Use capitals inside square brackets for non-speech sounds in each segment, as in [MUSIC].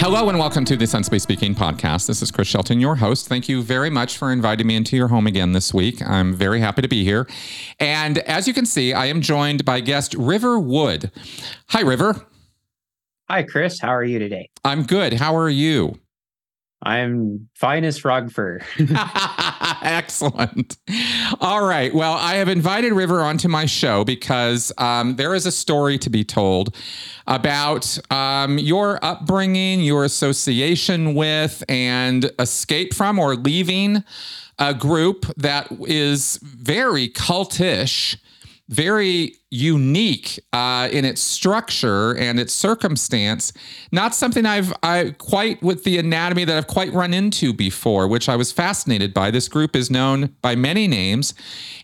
Hello and welcome to the Sensibly Speaking podcast. This is Chris Shelton, your host. Thank you very much for inviting me into your home again this week. I'm very happy to be here. And as you can see, I am joined by guest River Wood. Hi, River. Hi, Chris. How are you today? I'm good. How are you? I'm finest as frog fur. [LAUGHS] [LAUGHS] Excellent. All right. Well, I have invited River onto my show because um, there is a story to be told about um, your upbringing, your association with, and escape from or leaving a group that is very cultish very unique uh, in its structure and its circumstance. Not something I've I quite with the anatomy that I've quite run into before, which I was fascinated by. This group is known by many names,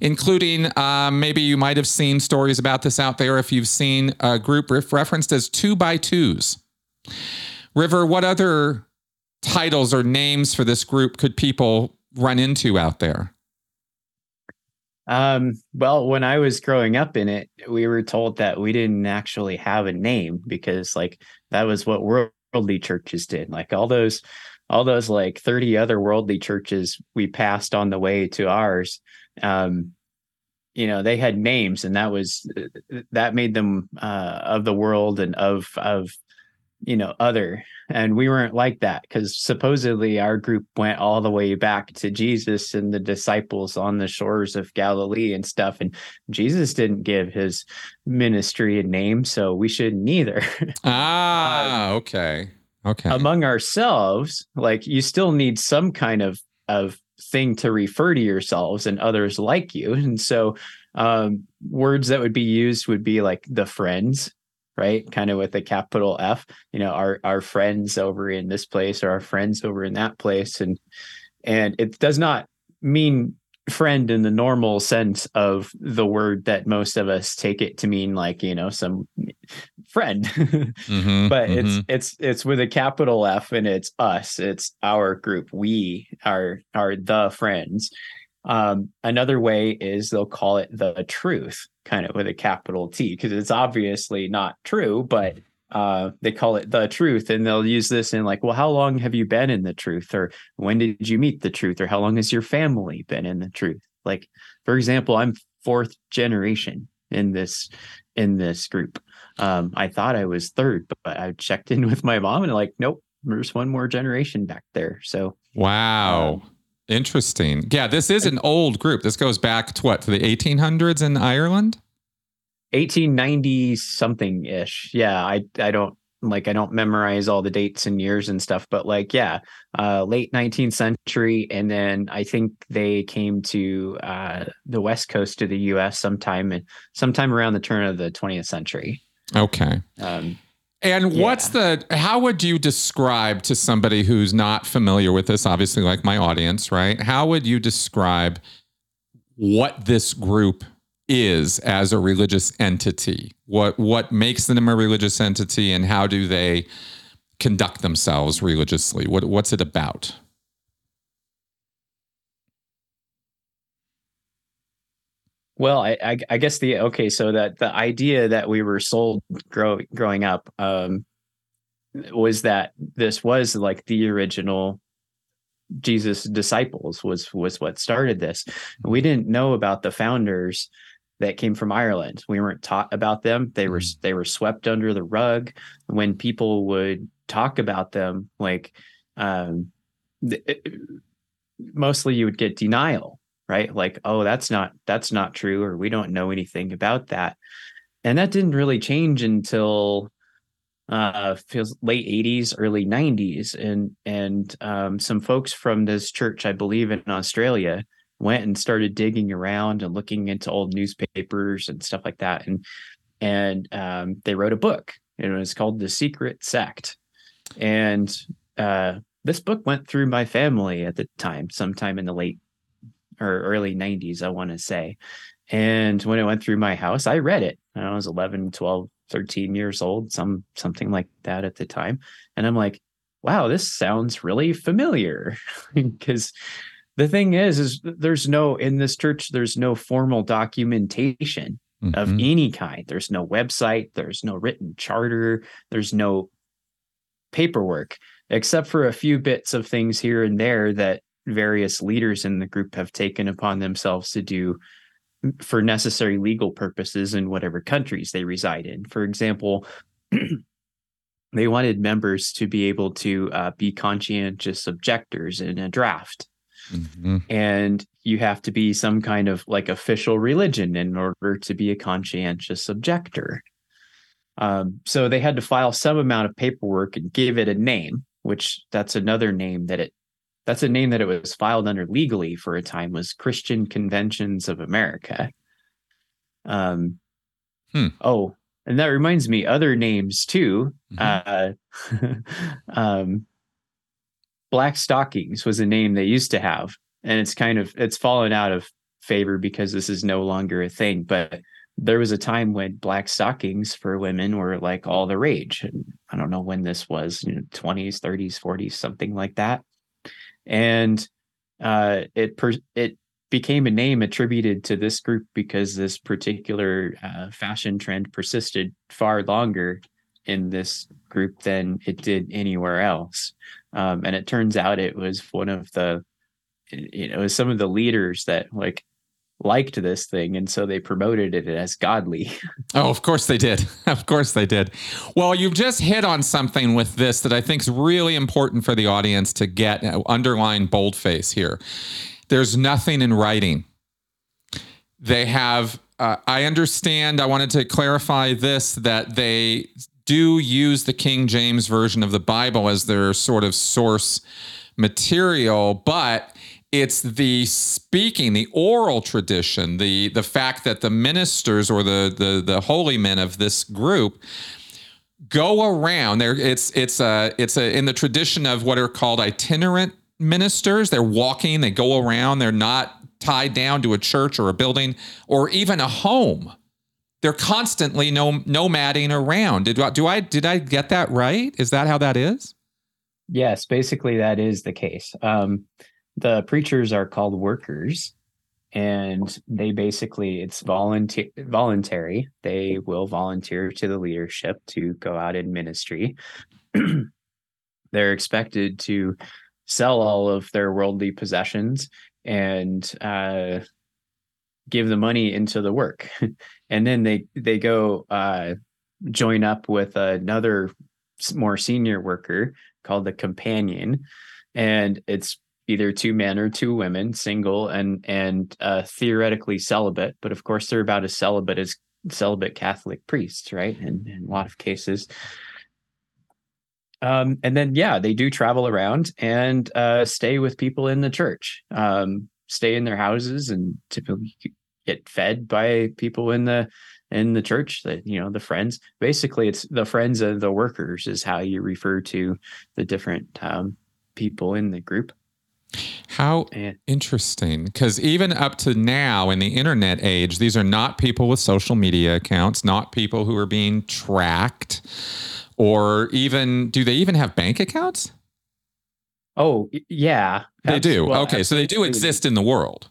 including um, maybe you might have seen stories about this out there if you've seen a group referenced as two by twos. River, what other titles or names for this group could people run into out there? Um, well, when I was growing up in it, we were told that we didn't actually have a name because like that was what worldly churches did. Like all those all those like 30 other worldly churches we passed on the way to ours. Um, you know, they had names and that was that made them uh of the world and of of you know other and we weren't like that because supposedly our group went all the way back to jesus and the disciples on the shores of galilee and stuff and jesus didn't give his ministry a name so we shouldn't either. [LAUGHS] Ah okay okay. among ourselves like you still need some kind of of thing to refer to yourselves and others like you and so um, words that would be used would be like the friends right? Kind of with a capital F, you know, our our friends over in this place or our friends over in that place. And and it does not mean friend in the normal sense of the word that most of us take it to mean like you know some friend mm-hmm, [LAUGHS] but mm-hmm. it's it's it's with a capital f and it's us it's our group we are are the friends um, another way is they'll call it the truth, kind of with a capital T, because it's obviously not true, but uh, they call it the truth. And they'll use this in like, well, how long have you been in the truth? Or when did you meet the truth? Or how long has your family been in the truth? Like, for example, I'm fourth generation in this in this group. Um, I thought I was third, but I checked in with my mom and like, nope, there's one more generation back there. So wow. Um, Interesting. Yeah, this is an old group. This goes back to what, to the 1800s in Ireland? 1890 something ish. Yeah, I I don't like I don't memorize all the dates and years and stuff, but like yeah, uh late 19th century and then I think they came to uh the west coast of the US sometime and sometime around the turn of the 20th century. Okay. Um and yeah. what's the how would you describe to somebody who's not familiar with this, obviously like my audience, right? How would you describe what this group is as a religious entity? What what makes them a religious entity and how do they conduct themselves religiously? What what's it about? Well, I, I, I, guess the okay, so that the idea that we were sold grow, growing up um, was that this was like the original Jesus disciples was was what started this. We didn't know about the founders that came from Ireland. We weren't taught about them. They were mm. they were swept under the rug. When people would talk about them, like um, it, mostly you would get denial right? Like oh that's not that's not true or we don't know anything about that. And that didn't really change until uh feels late 80s early 90s and and um, some folks from this church i believe in australia went and started digging around and looking into old newspapers and stuff like that and and um, they wrote a book and it was called the secret sect. And uh, this book went through my family at the time sometime in the late or early 90s, I want to say. And when it went through my house, I read it. I was 11, 12, 13 years old, some something like that at the time. And I'm like, wow, this sounds really familiar [LAUGHS] because the thing is, is there's no in this church, there's no formal documentation mm-hmm. of any kind. There's no website, there's no written charter, there's no paperwork, except for a few bits of things here and there that various leaders in the group have taken upon themselves to do for necessary legal purposes in whatever countries they reside in. For example, [CLEARS THROAT] they wanted members to be able to uh, be conscientious objectors in a draft. Mm-hmm. And you have to be some kind of like official religion in order to be a conscientious objector. Um, so they had to file some amount of paperwork and give it a name, which that's another name that it that's a name that it was filed under legally for a time was Christian Conventions of America. Um, hmm. oh, and that reminds me, other names too. Mm-hmm. Uh, [LAUGHS] um, Black Stockings was a name they used to have, and it's kind of it's fallen out of favor because this is no longer a thing. But there was a time when black stockings for women were like all the rage. And I don't know when this was, you know, 20s, 30s, 40s, something like that and uh, it per- it became a name attributed to this group because this particular uh, fashion trend persisted far longer in this group than it did anywhere else. Um, and it turns out it was one of the, you know, some of the leaders that like liked this thing and so they promoted it as godly. [LAUGHS] Oh of course they did. [LAUGHS] Of course they did. Well you've just hit on something with this that i think is really important for the audience to get uh, underline boldface here. There's nothing in writing. They have uh, i understand i wanted to clarify this that they do use the king james version of the bible as their sort of source material but it's the speaking, the oral tradition, the the fact that the ministers or the the the holy men of this group go around. There, it's it's a it's a in the tradition of what are called itinerant ministers. They're walking. They go around. They're not tied down to a church or a building or even a home. They're constantly nom- nomading around. Did do I did I get that right? Is that how that is? Yes, basically that is the case. Um, the preachers are called workers and they basically it's volunteer voluntary. They will volunteer to the leadership to go out in ministry. [CLEARS THROAT] They're expected to sell all of their worldly possessions and uh, give the money into the work. [LAUGHS] And then they they go uh, join up with another more senior worker called the companion. And it's either two men or two women, single and and uh, theoretically celibate, but of course they're about as celibate as celibate Catholic priests, right? In, in a lot of cases. Um, and then yeah, they do travel around and uh, stay with people in the church, um, stay in their houses, and typically get fed by people in the in the church that you know the friends basically it's the friends of the workers is how you refer to the different um, people in the group how interesting. Because even up to now in the internet age, these are not people with social media accounts, not people who are being tracked, or even do they even have bank accounts? Oh, yeah. They do. Well, okay. So they do exist in the world.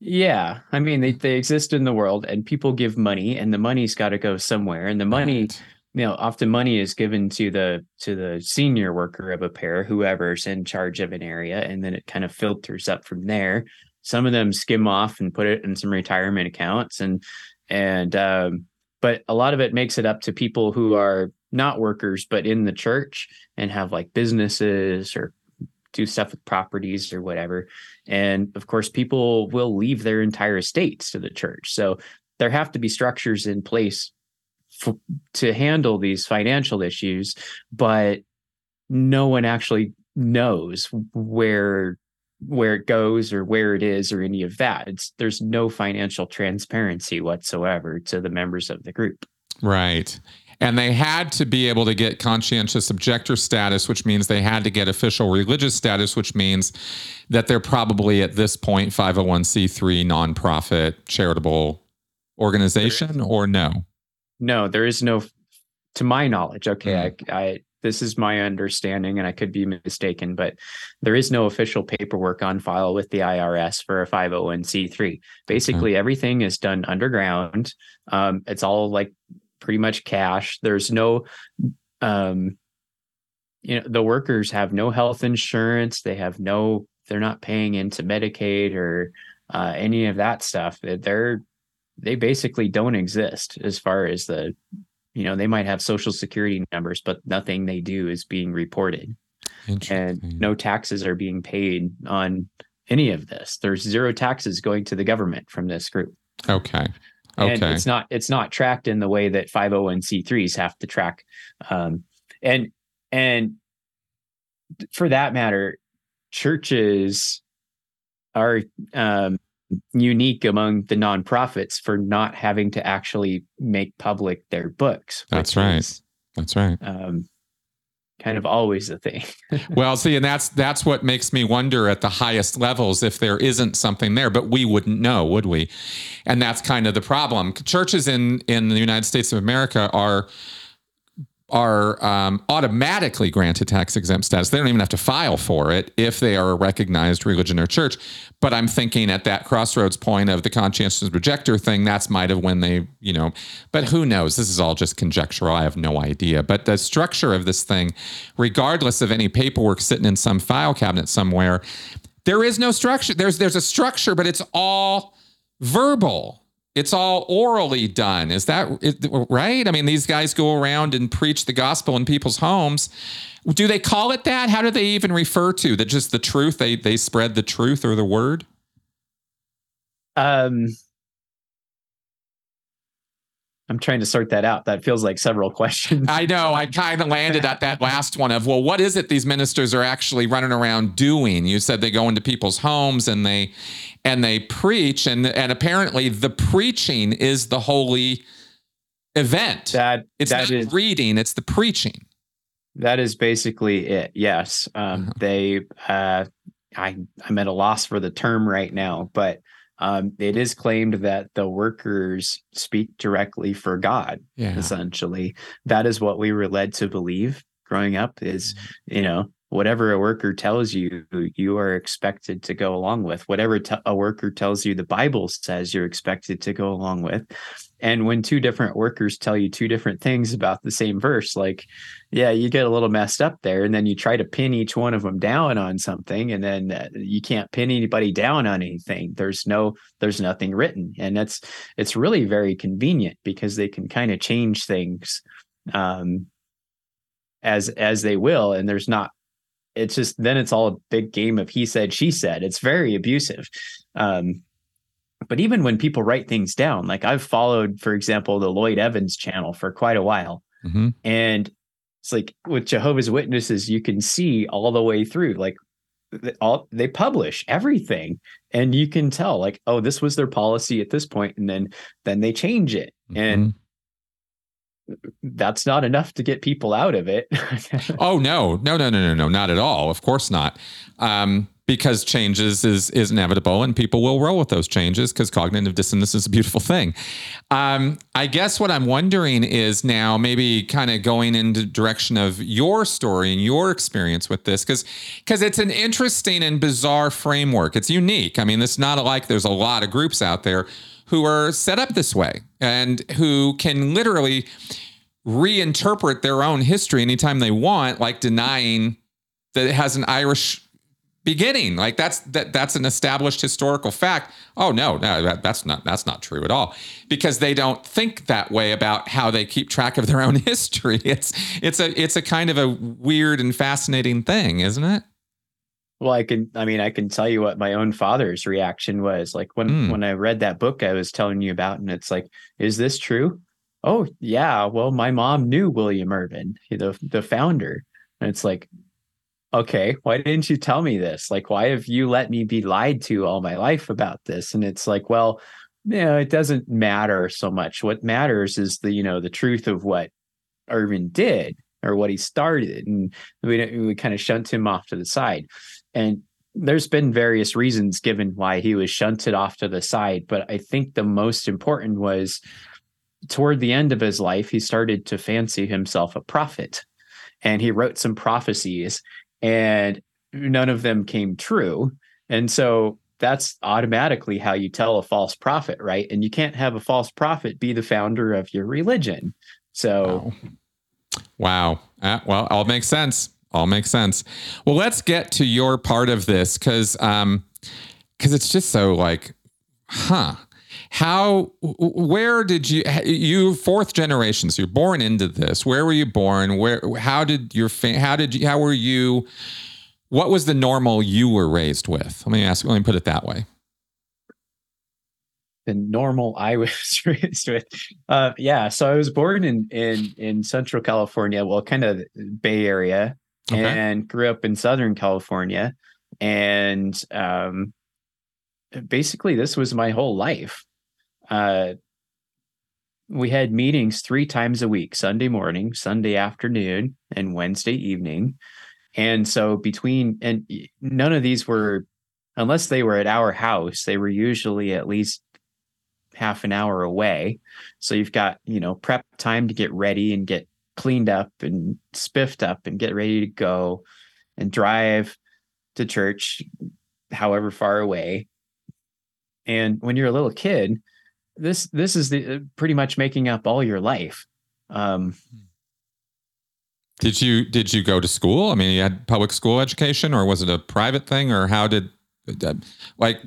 Yeah. I mean, they, they exist in the world and people give money and the money's got to go somewhere. And the money. Right you know often money is given to the to the senior worker of a pair whoever's in charge of an area and then it kind of filters up from there. Some of them skim off and put it in some retirement accounts and and um, but a lot of it makes it up to people who are not workers but in the church and have like businesses or do stuff with properties or whatever. And of course people will leave their entire estates to the church. So there have to be structures in place f- to handle these financial issues, but no one actually knows where where it goes or where it is or any of that. It's there's no financial transparency whatsoever to the members of the group. Right. And they had to be able to get conscientious objector status, which means they had to get official religious status, which means that they're probably at this point 501c3 nonprofit charitable organization or no? No, there is no, to my knowledge. Okay, mm. I, I this is my understanding, and I could be mistaken, but there is no official paperwork on file with the IRS for a 501c3. Basically, okay. everything is done underground. Um, it's all like pretty much cash. There's no, um, you know, the workers have no health insurance. They have no, they're not paying into Medicaid or uh, any of that stuff. They're, they basically don't exist as far as the you know they might have social security numbers but nothing they do is being reported. And no taxes are being paid on any of this. There's zero taxes going to the government from this group. Okay. Okay. and it's not it's not tracked in the way that 501c3s have to track um, and and for that matter churches are um, unique among the nonprofits for not having to actually make public their books. That's right. Is, that's right. Um, kind of always a thing. [LAUGHS] well, see, and that's that's what makes me wonder at the highest levels if there isn't something there, but we wouldn't know, would we? And that's kind of the problem. Churches in in the United States of America are are um, automatically granted tax exempt status. They don't even have to file for it if they are a recognized religion or church. But I'm thinking at that crossroads point of the conscientious objector thing, that's might have when they, you know, but who knows? This is all just conjectural. I have no idea. But the structure of this thing, regardless of any paperwork sitting in some file cabinet somewhere, there is no structure. There's there's a structure, but it's all verbal it's all orally done. Is that right? I mean, these guys go around and preach the gospel in people's homes. Do they call it that? How do they even refer to that? Just the truth? They they spread the truth or the word? Um, I'm trying to sort that out. That feels like several [LAUGHS] questions. I know. I kind of landed at that last one of, well, what is it these ministers are actually running around doing? You said they go into people's homes and they and they preach and and apparently the preaching is the holy event. That it's that not is, reading, it's the preaching. That is basically it. Yes. Um, uh-huh. they uh, I I'm at a loss for the term right now, but um, it is claimed that the workers speak directly for God. Yeah. Essentially, that is what we were led to believe growing up. Is mm-hmm. you know whatever a worker tells you, you are expected to go along with. Whatever t- a worker tells you, the Bible says you're expected to go along with. And when two different workers tell you two different things about the same verse, like, yeah, you get a little messed up there. And then you try to pin each one of them down on something, and then uh, you can't pin anybody down on anything. There's no, there's nothing written. And that's, it's really very convenient because they can kind of change things um, as as they will and there's not it's just then it's all a big game of he said she said it's very abusive um, but even when people write things down like i've followed for example the lloyd evans channel for quite a while mm-hmm. and it's like with jehovah's witnesses you can see all the way through like all they publish everything and you can tell like oh this was their policy at this point and then then they change it mm-hmm. and that's not enough to get people out of it. [LAUGHS] oh no, no, no, no, no, no, not at all. Of course not. Um, because changes is is inevitable, and people will roll with those changes because cognitive dissonance is a beautiful thing. Um, I guess what I'm wondering is now maybe kind of going in the direction of your story and your experience with this, because because it's an interesting and bizarre framework. It's unique. I mean, it's not like there's a lot of groups out there who are set up this way and who can literally reinterpret their own history anytime they want, like denying that it has an Irish beginning. Like that's that that's an established historical fact. Oh no, no, that, that's not that's not true at all. Because they don't think that way about how they keep track of their own [LAUGHS] history. It's it's a it's a kind of a weird and fascinating thing, isn't it? Well, I can. I mean, I can tell you what my own father's reaction was. Like when mm. when I read that book I was telling you about, and it's like, is this true? Oh yeah. Well, my mom knew William Irvine, the the founder, and it's like, okay, why didn't you tell me this? Like, why have you let me be lied to all my life about this? And it's like, well, you know, it doesn't matter so much. What matters is the you know the truth of what Irvine did or what he started, and we we kind of shunt him off to the side. And there's been various reasons given why he was shunted off to the side, but I think the most important was toward the end of his life, he started to fancy himself a prophet. and he wrote some prophecies, and none of them came true. And so that's automatically how you tell a false prophet, right? And you can't have a false prophet be the founder of your religion. So, wow. wow. Uh, well, all makes sense. All makes sense. Well, let's get to your part of this because um, because it's just so like, huh? How? Where did you? You fourth generation, so you're born into this. Where were you born? Where? How did your? How did you? How were you? What was the normal you were raised with? Let me ask. Let me put it that way. The normal I [LAUGHS] was raised with, uh, yeah. So I was born in in in Central California, well, kind of Bay Area, okay. and grew up in Southern California, and um, basically this was my whole life. Uh, we had meetings three times a week Sunday morning, Sunday afternoon, and Wednesday evening. And so between, and none of these were, unless they were at our house, they were usually at least half an hour away. So you've got, you know, prep time to get ready and get cleaned up and spiffed up and get ready to go and drive to church however far away and when you're a little kid, this this is the pretty much making up all your life. Um, did you did you go to school? I mean, you had public school education, or was it a private thing, or how did uh, like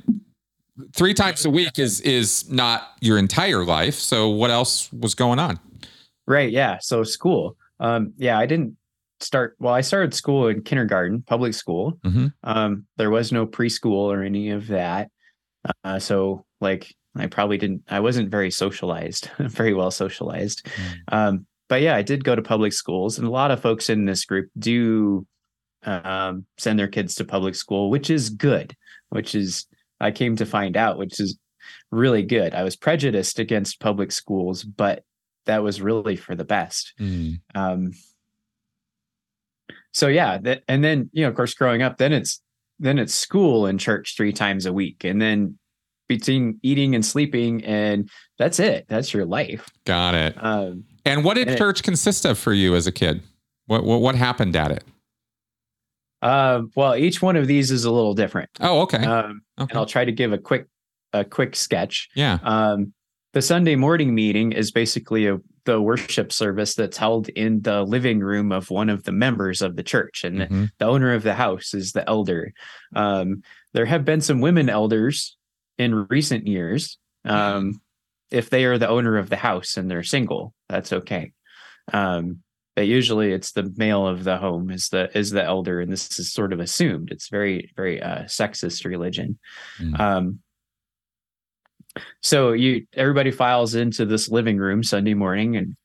three times a week is is not your entire life? So what else was going on? Right. Yeah. So school. Um, yeah, I didn't start. Well, I started school in kindergarten, public school. Mm-hmm. Um, there was no preschool or any of that. Uh, so like I probably didn't, I wasn't very socialized, [LAUGHS] very well socialized. Mm. Um, but yeah, I did go to public schools, and a lot of folks in this group do um, send their kids to public school, which is good. Which is I came to find out, which is really good. I was prejudiced against public schools, but that was really for the best. Mm. Um, so yeah, that, and then you know, of course, growing up, then it's then it's school and church three times a week and then between eating and sleeping and that's it. That's your life. Got it. Um, and what did and church it, consist of for you as a kid? What what, what happened at it? Uh, well each one of these is a little different. Oh okay. Um, okay. And i'll try to give a quick a quick sketch. Yeah. Um, the sunday morning meeting is basically a the worship service that's held in the living room of one of the members of the church. And mm-hmm. the owner of the house is the elder. Um, there have been some women elders in recent years um, if they are the owner of the house and they're single that's okay. Um, but usually it's the male of the home is the is the elder and this is sort of assumed. It's very very uh, sexist religion. Mm. So you everybody files into this living room Sunday morning and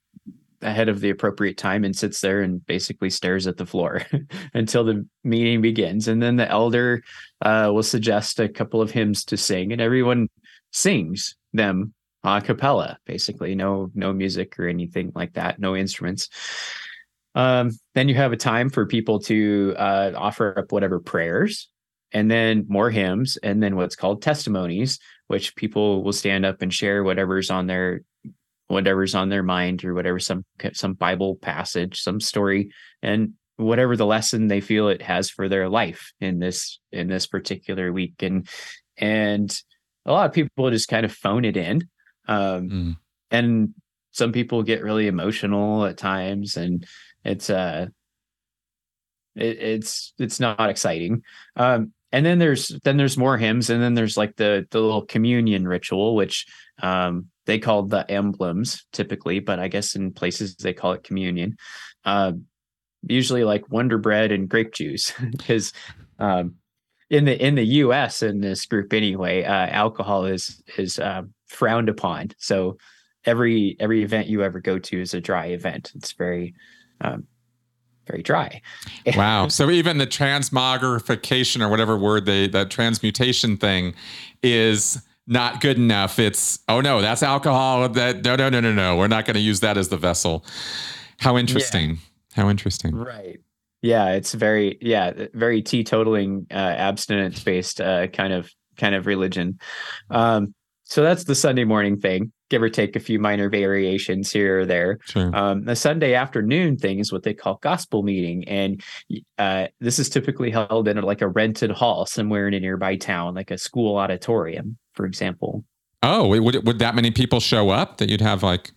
ahead of the appropriate time and sits there and basically stares at the floor [LAUGHS] until the meeting begins. And then the elder uh, will suggest a couple of hymns to sing, and everyone sings them a cappella, basically. No, no music or anything like that, no instruments. Um, then you have a time for people to uh, offer up whatever prayers and then more hymns and then what's called testimonies which people will stand up and share whatever's on their whatever's on their mind or whatever some some bible passage some story and whatever the lesson they feel it has for their life in this in this particular week and and a lot of people just kind of phone it in um, mm. and some people get really emotional at times and it's uh it, it's it's not exciting um and then there's then there's more hymns and then there's like the the little communion ritual which um they call the emblems typically but i guess in places they call it communion. Uh, usually like wonder bread and grape juice [LAUGHS] because um in the in the us in this group anyway uh alcohol is is uh, frowned upon. So every every event you ever go to is a dry event. It's very um, very dry. [LAUGHS] wow. So even the transmogrification or whatever word they that transmutation thing is not good enough. It's oh no, that's alcohol. That no no no no no. We're not going to use that as the vessel. How interesting. Yeah. How interesting. Right. Yeah, it's very yeah, very teetotaling uh, abstinence based uh, kind of kind of religion. Um so that's the Sunday morning thing. Give or take a few minor variations here or there. Sure. Um, the Sunday afternoon thing is what they call gospel meeting, and uh, this is typically held in like a rented hall somewhere in a nearby town, like a school auditorium, for example. Oh, would would that many people show up that you'd have like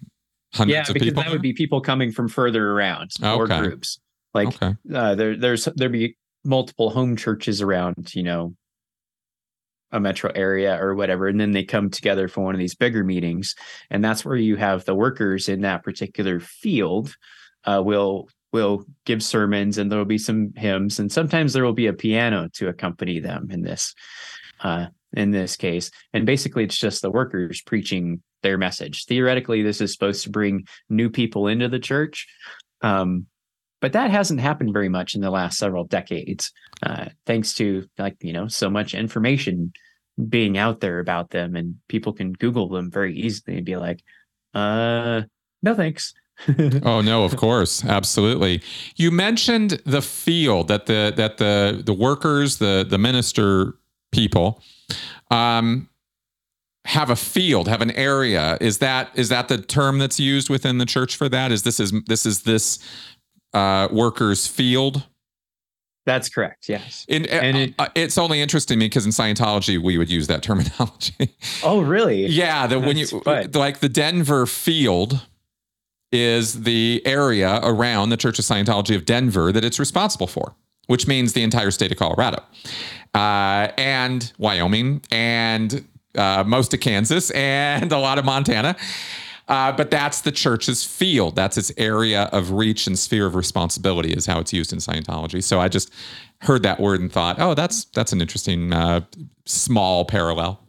hundreds yeah, of because that would be people coming from further around or Okay. groups. Like okay. uh, there, there's there'd be multiple home churches around, you know, a metro area or whatever, and then they come together for one of these bigger meetings, and that's where you have the workers in that particular field uh, will will give sermons, and there will be some hymns, and sometimes there will be a piano to accompany them in this uh, in this case, and basically it's just the workers preaching their message. Theoretically, this is supposed to bring new people into the church. Um, but that hasn't happened very much in the last several decades uh, thanks to like you know so much information being out there about them and people can google them very easily and be like uh no thanks [LAUGHS] Oh no, of course, absolutely. You mentioned the field that the that the the workers, the the minister people, um, have a field, have an area. Is that is that the term that's used within the church for that? Is this is this is this uh, workers field? that's correct yes In, And it- uh, it's only interesting me because in Scientology we would use that [LAUGHS] terminology. oh really Yeah, the when you fun. like the Denver field is the area around the Church of Scientology of Denver that it's responsible for, which means the entire state of Colorado, uh, and Wyoming, and uh, most of Kansas, and a lot of Montana. Uh, but that's the church's field. That's its area of reach and sphere of responsibility, is how it's used in Scientology. So I just heard that word and thought, oh, that's that's an interesting uh, small parallel.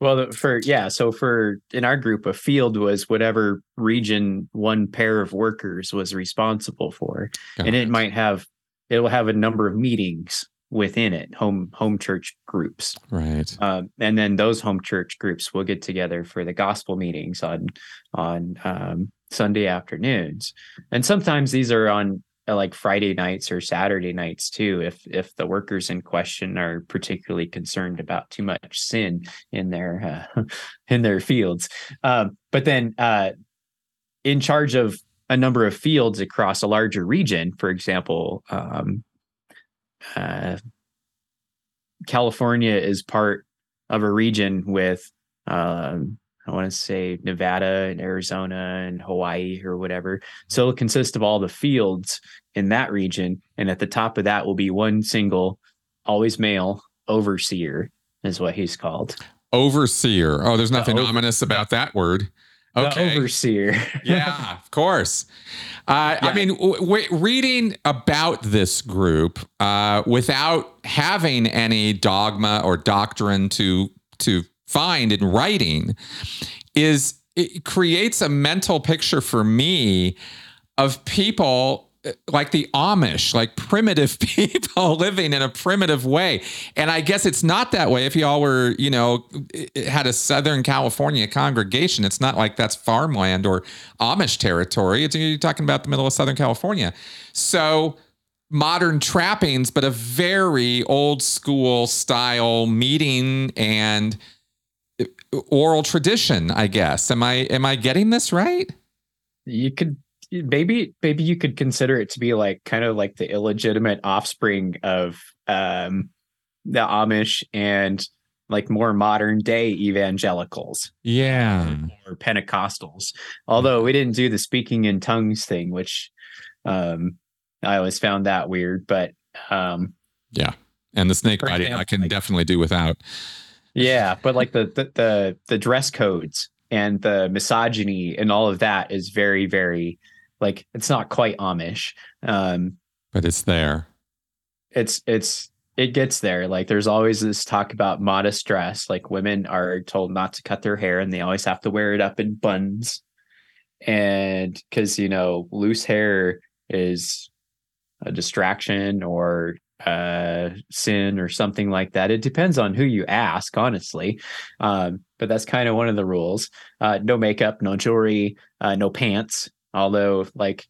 well for yeah so for in our group a field was whatever region one pair of workers was responsible for and it might have it will have a number of meetings within it home home church groups right. um, and then those home church groups will get together for the gospel meetings on on um, Sunday afternoons, and sometimes these are on uh, like Friday nights or Saturday nights too. If if the workers in question are particularly concerned about too much sin in their uh, [LAUGHS] in their fields, um, but then uh, in charge of a number of fields across a larger region, for example. Um, uh, California is part of a region with um, I want to say Nevada and Arizona and Hawaii or whatever. So it'll consist of all the fields in that region, and at the top of that will be one single, always male overseer, is what he's called. Overseer. Oh, there's nothing over- ominous about that word. The Okay. overseer. [LAUGHS] yeah, of course. Uh, I mean, w- w- reading about this group uh, without having any dogma or doctrine to to find in writing is it creates a mental picture for me of people like the Amish, like primitive [LAUGHS] people living in a primitive way. And I guess it's not that way if y'all were, you know, had a Southern California congregation. It's not like that's farmland or Amish territory. It's you're talking about the middle of Southern California. So modern trappings, but a very old school style meeting and oral tradition, I guess. Am I am I getting this right? you could maybe maybe you could consider it to be like kind of like the illegitimate offspring of um the Amish and like more modern day evangelicals Yeah. or Pentecostals. Although we didn't do the speaking in tongues thing, which um I always found that weird, but um Yeah. And the snake For biting, I can like- definitely do without. yeah, but like the the the, the dress codes and the misogyny and all of that is very very like it's not quite Amish. Um But it's there. it's it's it gets there. Like there's always this talk about modest dress. Like women are told not to cut their hair and they always have to wear it up in buns. And because you know loose hair is a distraction or uh sin or something like that. It depends on who you ask honestly. Um but that's kind of one of the rules. Uh no makeup no jewelry uh no pants although like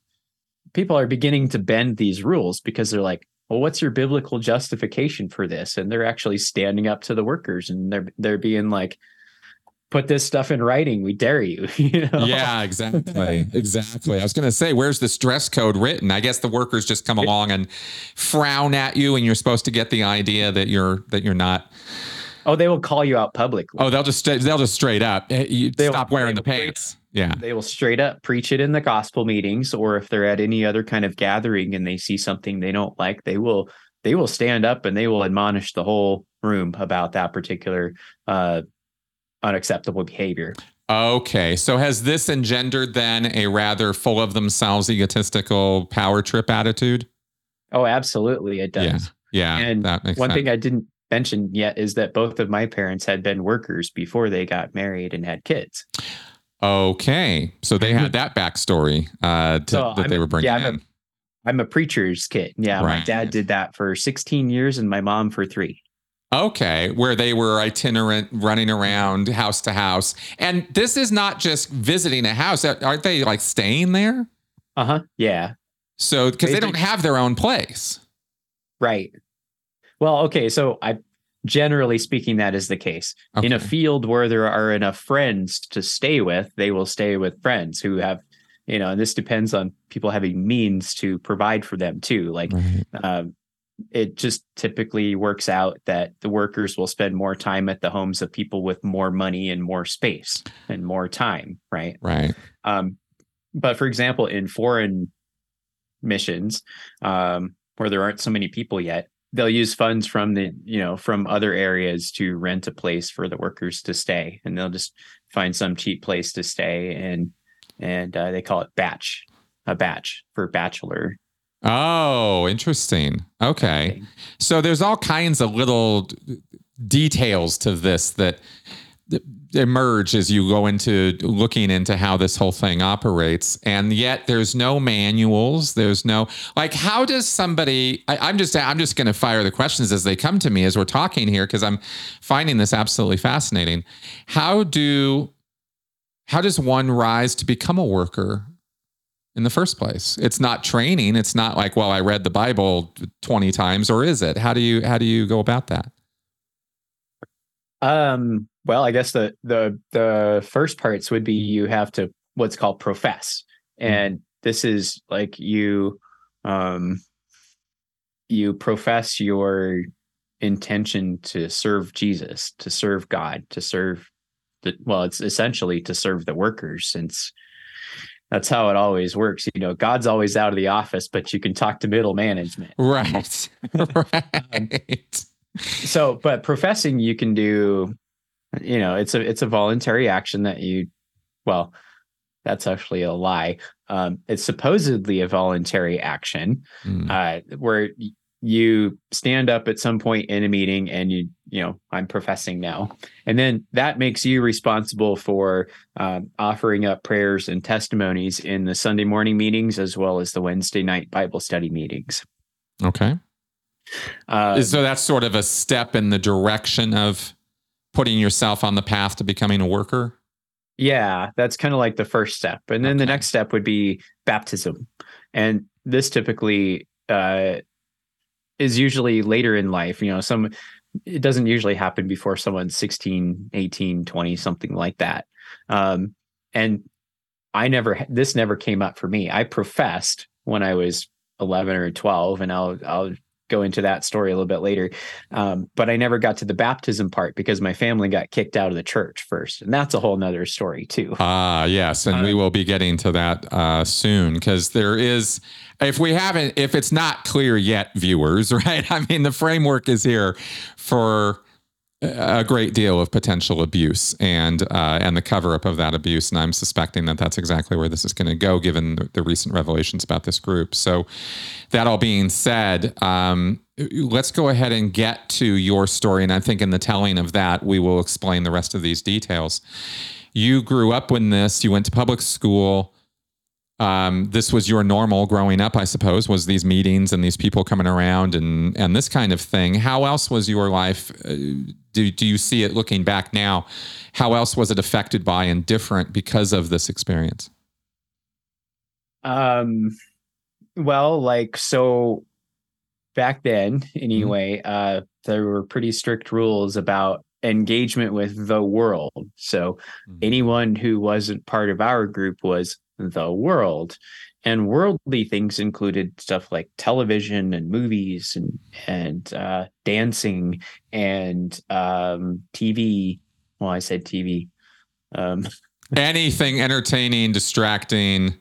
people are beginning to bend these rules because they're like well what's your biblical justification for this and they're actually standing up to the workers and they're they're being like put this stuff in writing. We dare you. [LAUGHS] you know? Yeah, exactly. exactly. I was going to say, where's this dress code written? I guess the workers just come along and frown at you, and you're supposed to get the idea that you're that you're not. Oh, they will call you out publicly. Oh, they'll just they'll just straight up. You They'll- stop wearing the they pants. Yeah. They will straight up preach it in the gospel meetings, or if they're at any other kind of gathering and they see something they don't like, they will they will stand up and they will admonish the whole room about that particular uh, unacceptable behavior. Okay. So has this engendered then a rather full of themselves, egotistical power trip attitude? Oh, absolutely, it does. Yeah. And that makes One sense. thing I didn't mention yet is that both of my parents had been workers before they got married and had kids. Okay. So they had that backstory uh, to, Mm-hmm. So that they I'm- were bringing yeah, I'm in. I'm a preacher's kid. Yeah, my dad did that for 16 years and my mom for three. Okay, where they were itinerant, running around house to house. And this is not just visiting a house. Aren't they like staying there? Uh huh. Yeah. So, because They they don't have their own place. Right. Well, okay. So I generally speaking, that is the case. In a field where there are enough friends to stay with, they will stay with friends who have, you know, and this depends on people having means to provide for them too. Like, Right. um, it just typically works out that the workers will spend more time at the homes of people with more money and more space and more time. Right. Right. Um, but for example, in foreign missions, um, where there aren't so many people yet, they'll use funds from the you know from other areas to rent a place for the workers to stay, and they'll just find some cheap place to stay, and and uh, they call it batch, a batch for bachelor. Oh, interesting. Okay. So there's all kinds of little details to this that that emerge as you go into looking into how this whole thing operates. And yet there's no manuals. There's no like how does somebody I, i'm just i'm just to fire the questions as they come to me as we're talking here because i'm finding this absolutely fascinating. How do how does one rise to become a worker in the first place? It's not training. It's not like well i read the bible 20 times or is it? How do you how do you go about that? Um, well, I guess the the the first parts would be mm-hmm. you have to what's called profess, mm-hmm. and this is like you um you profess your intention to serve Jesus, to serve God, to serve the well, it's essentially to serve the workers since that's how it always works. You know, God's always out of the office, but you can talk to middle management. right. [LAUGHS] Um, right. so but professing you can do you know it's a it's a voluntary action that you well that's actually a lie. Um it's supposedly a voluntary action Mm. uh where you stand up at some point in a meeting and you you know i'm professing now. And then that makes you responsible for um, offering up prayers and testimonies in the sunday morning meetings as well as the wednesday night bible study meetings. Okay. Uh, so that's sort of a step in the direction of putting yourself on the path to becoming a worker Yeah, that's kind of like the first step. And then the next step would be baptism. And this typically uh, is usually later in life. You know, some it doesn't usually happen before someone's 16, 18, 20, something like that. Um, and I never, this never came up for me. I professed when I was 11 or 12, and I'll, I'll, go into that story a little bit later um, but i never got to the baptism part because my family got kicked out of the church first and that's a whole nother story too Ah, yes, and we Uh, will be getting to that uh, soon because there is, if we haven't, if it's not clear yet, viewers, [LAUGHS] right? I mean, the framework is here for a great deal of potential abuse and uh, and the cover up of that abuse, and I'm suspecting that that's exactly where this is going to go, given the, the recent revelations about this group. So, that all being said, um, let's go ahead and get to your story, and I think in the telling of that, we will explain the rest of these details you grew up in this you went to public school um, this was your normal growing up i suppose was these meetings and these people coming around and and this kind of thing how else was your life uh, do, do you see it looking back now how else was it affected by and different because of this experience um well like so back then anyway uh there were pretty strict rules about engagement with the world. So Mhm. anyone who wasn't part of our group was the world. And worldly things included stuff like television and movies and and uh, dancing and um, TV. Well, I said TV. Um, [LAUGHS] Anything entertaining, distracting,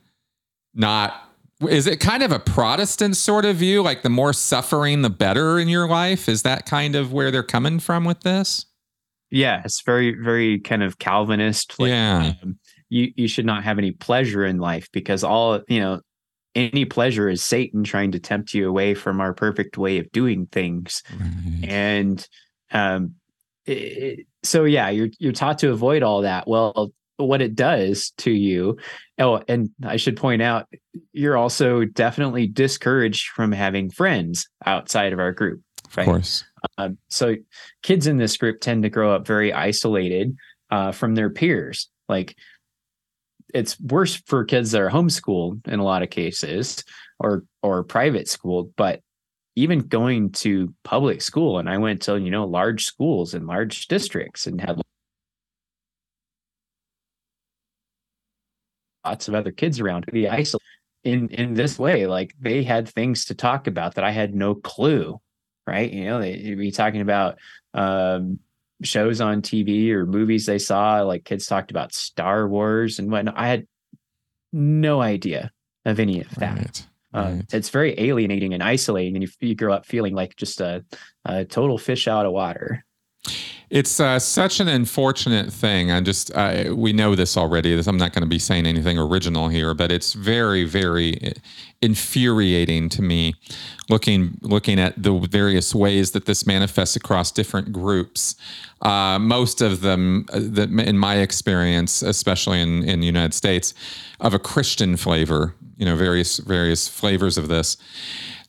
not. Is it kind of a Protestant sort of view? Like the more suffering, the better in your life? Is that kind of where they're coming from with this? yeah, it's very very kind of Calvinist. Like, yeah. um, you you should not have any pleasure in life because all you know any pleasure is satan trying to tempt you away from our perfect way of doing things and um it, so yeah you're you're taught to avoid all that well what it does to you oh and i should point out you're also definitely discouraged from having friends outside of our group right? Of course. um, so kids in this group tend to grow up very isolated uh, from their peers. Like it's worse for kids that are homeschooled in a lot of cases or or private school, but even going to public school and I went to, you know, large schools and large districts and had lots of other kids around to be isolated in in this way. Like they had things to talk about that I had no clue right? You know, they would be talking about um, shows on TV or movies they saw. Like kids talked about Star Wars and whatnot. I had no idea of any of that. Right. Um, right. It's very alienating and isolating, and you, you grow up feeling like just a, a total fish out of water. It's uh, such an unfortunate thing. I just uh, we know this already. I'm not going to be saying anything original here, but it's very, very infuriating to me looking looking at the various ways that this manifests across different groups. Uh, most of them, uh, that in my experience, especially in in the United States, of a Christian flavor. You know, various various flavors of this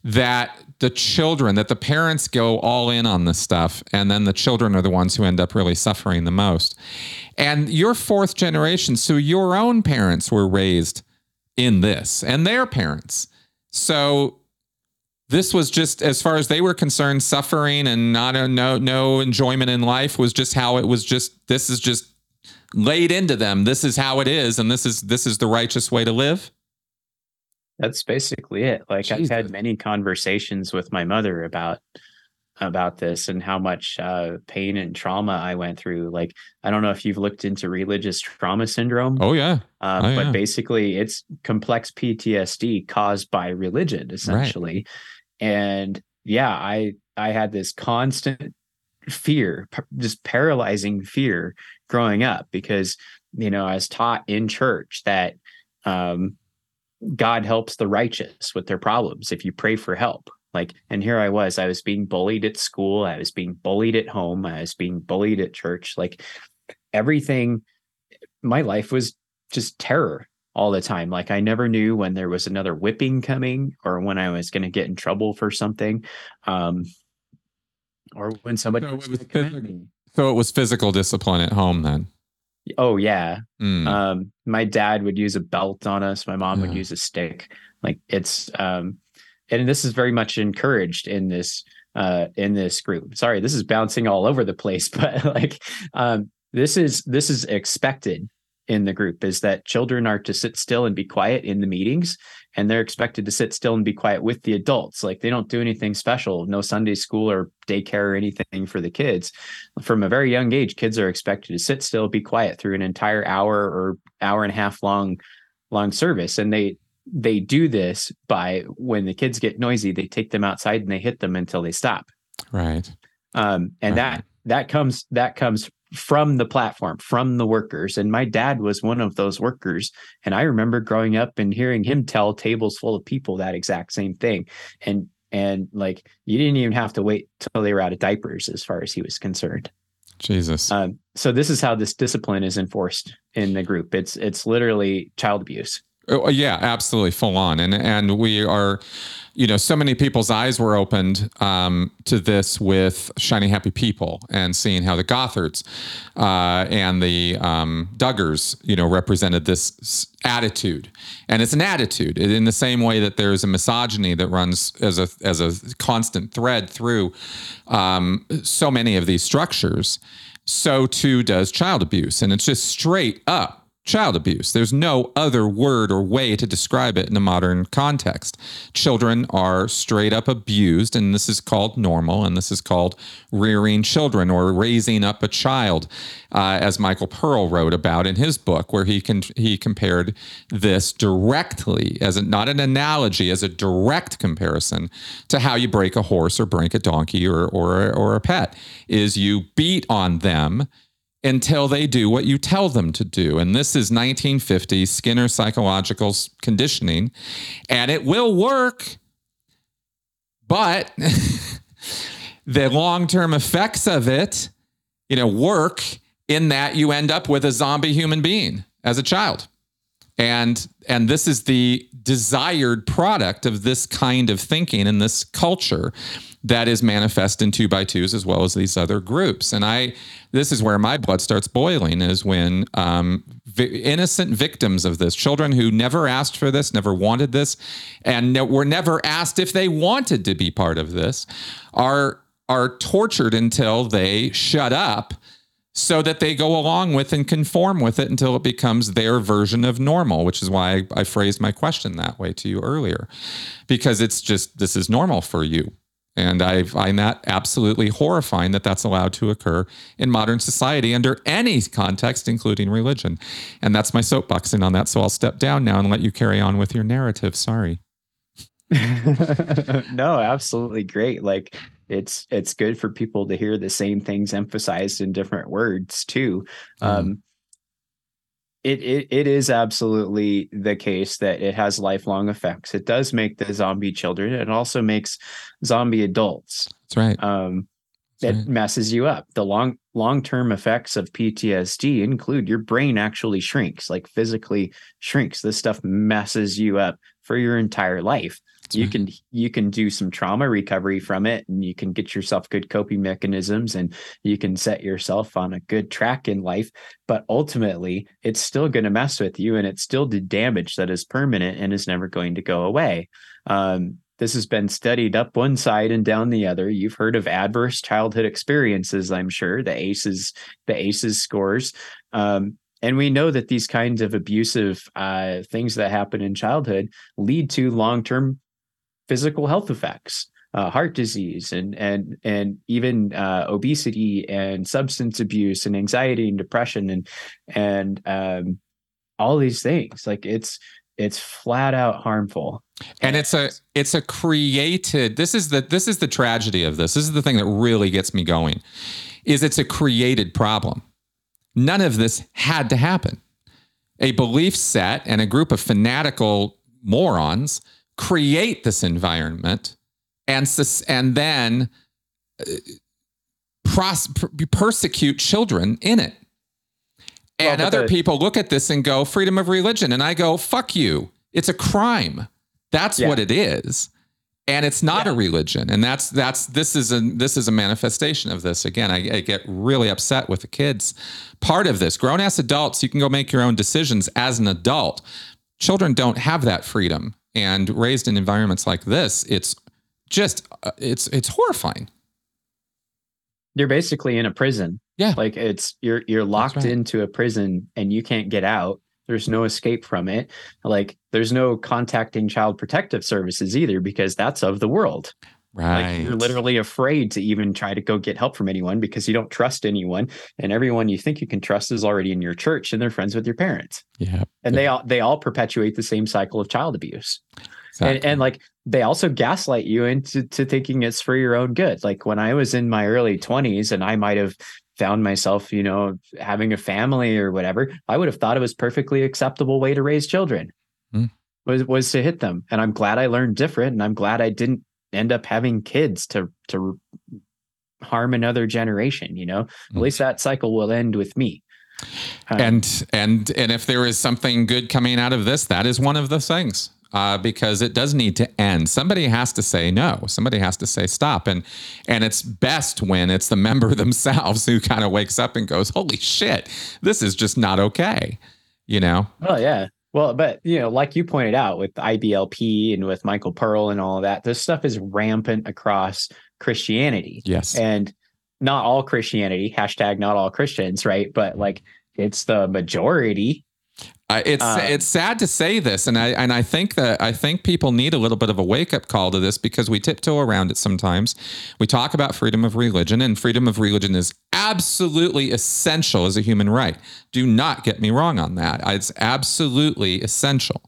that the children that the parents go all in on this stuff and then the children are the ones who end up really suffering the most. And your fourth generation so your own parents were raised in this and their parents. So this was just as far as they were concerned suffering and not a, no no enjoyment in life was just how it was just this is just laid into them. This is how it is and this is this is the righteous way to live That's basically it. Like I've had many conversations with my mother about about this and how much uh, pain and trauma I went through. Like I don't know if you've looked into religious trauma syndrome. oh yeah Uh, Oh, but yeah. basically, it's complex PTSD caused by religion, essentially. And yeah, I I had this constant fear, just paralyzing fear growing up because you know I was taught in church that um, God helps the righteous with their problems if you pray for help. Like, and here I was, I was being bullied at school, I was being bullied at home, I was being bullied at church. Like everything, my life was just terror all the time. Like I never knew when there was another whipping coming or when I was going to get in trouble for something. Um, or when somebody So it was physical. me. so it was physical discipline at home then Oh yeah. Mm. Um, my dad would use a belt on us. My mom would use a stick. Like it's, um, and this is very much encouraged in this, uh, in this group. Sorry, this is bouncing all over the place, [LAUGHS] but like, um, this is this is expected in the group is that children are to sit still and be quiet in the meetings and they're expected to sit still and be quiet with the adults. Like they don't do anything special no sunday school or daycare or anything for the kids. From a very young age kids are expected to sit still be quiet through an entire hour or hour and a half long long service. And they they do this by when the kids get noisy they take them outside and they hit them until they stop. Right. Um, and Right. that that comes that comes from the platform from the workers and my dad was one of those workers. And i remember growing up and hearing him tell tables full of people that exact same thing. And and like you didn't even have to wait till they were out of diapers as far as he was concerned. Jesus. Um, so this is how this discipline is enforced in the group. It's it's literally child abuse Oh, yeah, absolutely, full on, and and we are, you know, so many people's eyes were opened um, to this with Shiny Happy People and seeing how the Gothards uh, and the um, Duggars, you know, represented this attitude, and it's an attitude. In the same way that there's a misogyny that runs as a as a constant thread through um, so many of these structures so too does child abuse. And it's just straight up child abuse. There's no other word or way to describe it in a modern context. Children are straight up abused, and this is called normal, and this is called rearing children or raising up a child, uh, as Michael Pearl wrote about in his book, where he can he compared this directly as a, not an analogy, as a direct comparison to how you break a horse or break a donkey or or or a pet. Is you beat on them until they do what you tell them to do. And this is 1950 Skinner psychological conditioning, and it will work. But [LAUGHS] the long term effects of it, you know, work in that you end up with a zombie human being as a child. And and this is the desired product of this kind of thinking and this culture that is manifest in two by twos as well as these other groups. And I, this is where my blood starts boiling is when um, vi- innocent victims of this, children who never asked for this, never wanted this, and were never asked if they wanted to be part of this, are are tortured until they shut up so that they go along with and conform with it until it becomes their version of normal, which is why I, I, phrased my question that way to you earlier, because it's just this is normal for you. And I find that absolutely horrifying that that's allowed to occur in modern society under any context, including religion. And that's my soapboxing on that. So I'll step down now and let you carry on with your narrative. Sorry. [LAUGHS] no, absolutely great. Like it's it's good for people to hear the same things emphasized in different words too. Mm. It, it it is absolutely the case that it has lifelong effects. It does make the zombie children. It also makes zombie adults. That's right. Um, it right. messes you up. The long long term effects of PTSD include your brain actually shrinks, like physically shrinks. This stuff messes you up for your entire life. You right. can you can do some trauma recovery from it and you can get yourself good coping mechanisms and you can set yourself on a good track in life but ultimately it's still going to mess with you and it's still the damage that is permanent and is never going to go away. Um, this has been studied up one side and down the other. You've heard of adverse childhood experiences i'm sure the aces the aces scores. Um, and we know that these kinds of abusive uh, things that happen in childhood lead to long-term physical health effects, uh, heart disease, and and and even uh, obesity and substance abuse and anxiety and depression and and um, all these things. Like it's it's flat out harmful. And it's a it's a created this is the this is the tragedy of this. This is the thing that really gets me going is it's a created problem. None of this had to happen. A belief set and a group of fanatical morons create this environment and and then uh, pros- persecute children in it. And well, other the, people look at this and go freedom of religion and I go fuck you. It's a crime. That's yeah. what it is. And it's not yeah. a religion. And that's that's this is a this is a manifestation of this. Again, I, I get really upset with the kids. Part of this, grown ass adults, you can go make your own decisions as an adult. Children don't have that freedom and raised in environments like this, it's just uh, it's it's horrifying. You're basically in a prison. Yeah. Like it's you're you're locked right. into a prison and you can't get out. There's no escape from it. Like there's no contacting child protective services either because that's of the world. Right. Like you're literally afraid to even try to go get help from anyone because you don't trust anyone. And everyone you think you can trust is already in your church and they're friends with your parents. Yeah. And they all they all perpetuate the same cycle of child abuse. Exactly. And, and like they also gaslight you into to thinking it's for your own good. Like when I was in my early 20s and I might have found myself, you know, having a family or whatever, I would have thought it was perfectly acceptable way to raise children. Mm. Was was to hit them. And I'm glad I learned different and I'm glad I didn't end up having kids to to harm another generation you know mm. at least that cycle will end with me um, and and and if there is something good coming out of this that is one of the things uh, because it does need to end. Somebody has to say no. Somebody has to say stop. And and it's best when it's the [LAUGHS] member themselves who kind of wakes up and goes, "Holy shit, this is just not okay." You know? Oh yeah. Well, but you know, like you pointed out with IBLP and with Michael Pearl and all that, this stuff is rampant across Christianity. Yes. And not all Christianity, hashtag not all Christians, right? But like it's the majority. Uh, it's Uh, it's sad to say this, and I and I think that I think people need a little bit of a wake up call to this because we tiptoe around it sometimes. We talk about freedom of religion, and freedom of religion is absolutely essential as a human right. Do not get me wrong on that. It's absolutely essential,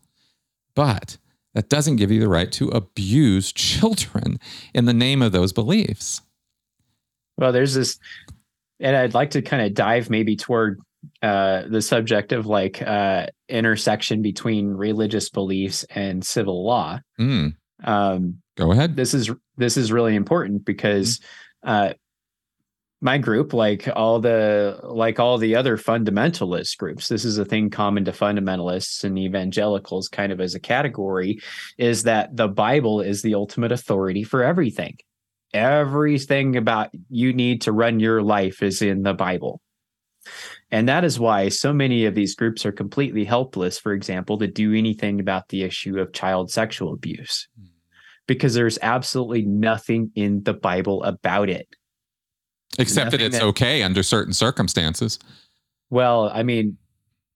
but that doesn't give you the right to abuse children in the name of those beliefs. Well, there's this, and I'd like to kind of dive maybe toward uh, the subject of like uh, intersection between religious beliefs and civil law. Mm, Um, go ahead. this is this is really important because uh, my group, like all the like all the other fundamentalist groups, this is a thing common to fundamentalists and evangelicals, kind of as a category, is that the Bible is the ultimate authority for everything. Everything about you need to run your life is in the Bible. And that is why so many of these groups are completely helpless, for example, to do anything about the issue of child sexual abuse because there's absolutely nothing in the Bible about it. Except that it's that- okay under certain circumstances. Well, I mean,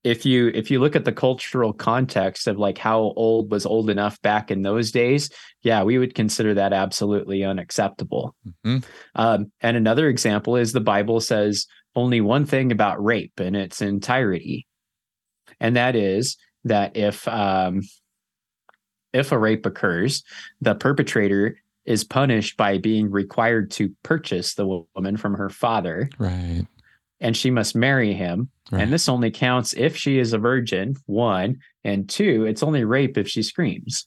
if you if you look at the cultural context of like how old was old enough back in those days, yeah, we would consider that absolutely unacceptable. Mhm. Um, and another example is the Bible says only one thing about rape in its entirety, and that is that if um, if a rape occurs, the perpetrator is punished by being required to purchase the woman from her father, Right. and she must marry him. right. And this only counts if she is a virgin, one, and two, it's only rape if she screams.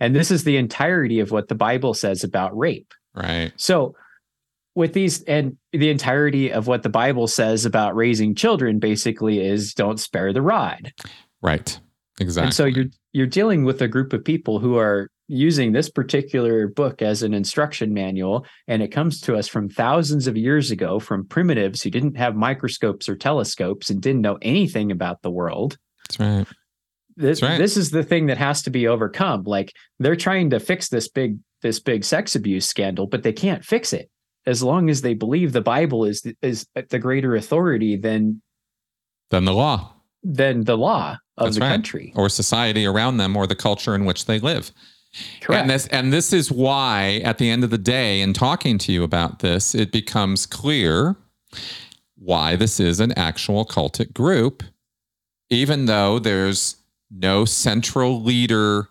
And this is the entirety of what the Bible says about rape. right. So, with these, and the entirety of what the Bible says about raising children basically is don't spare the rod. Right. Exactly. And so you're you're dealing with a group of people who are using this particular book as an instruction manual and it comes to us from thousands of years ago from primitives who didn't have microscopes or telescopes and didn't know anything about the world That's right. this, right. this is the thing that has to be overcome like they're trying to fix this big this big sex abuse scandal but they can't fix it as long as they believe the bible is is the greater authority than Then the law than the law of That's the right. country or society around them or the culture in which they live. correct And this and this is why at the end of the day in talking to you about this it becomes clear why this is an actual cultic group even though there's no central leader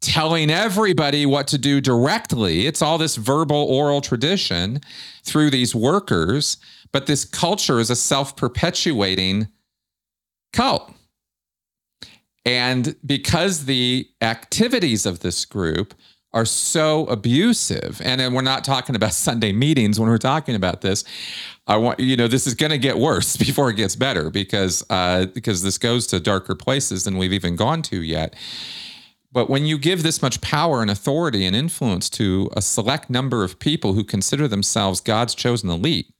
telling everybody what to do directly. It's all this verbal oral tradition through these workers, but this culture is a self-perpetuating cult. And because the activities of this group are so abusive, and we're not talking about [LAUGHS] Sunday meetings when we're talking about this. I want you know this is going to get worse [LAUGHS] before it gets better because uh, because this goes to darker places than we've even gone to yet. But when you give this much power and authority and influence to a select number of people who consider themselves God's chosen elite,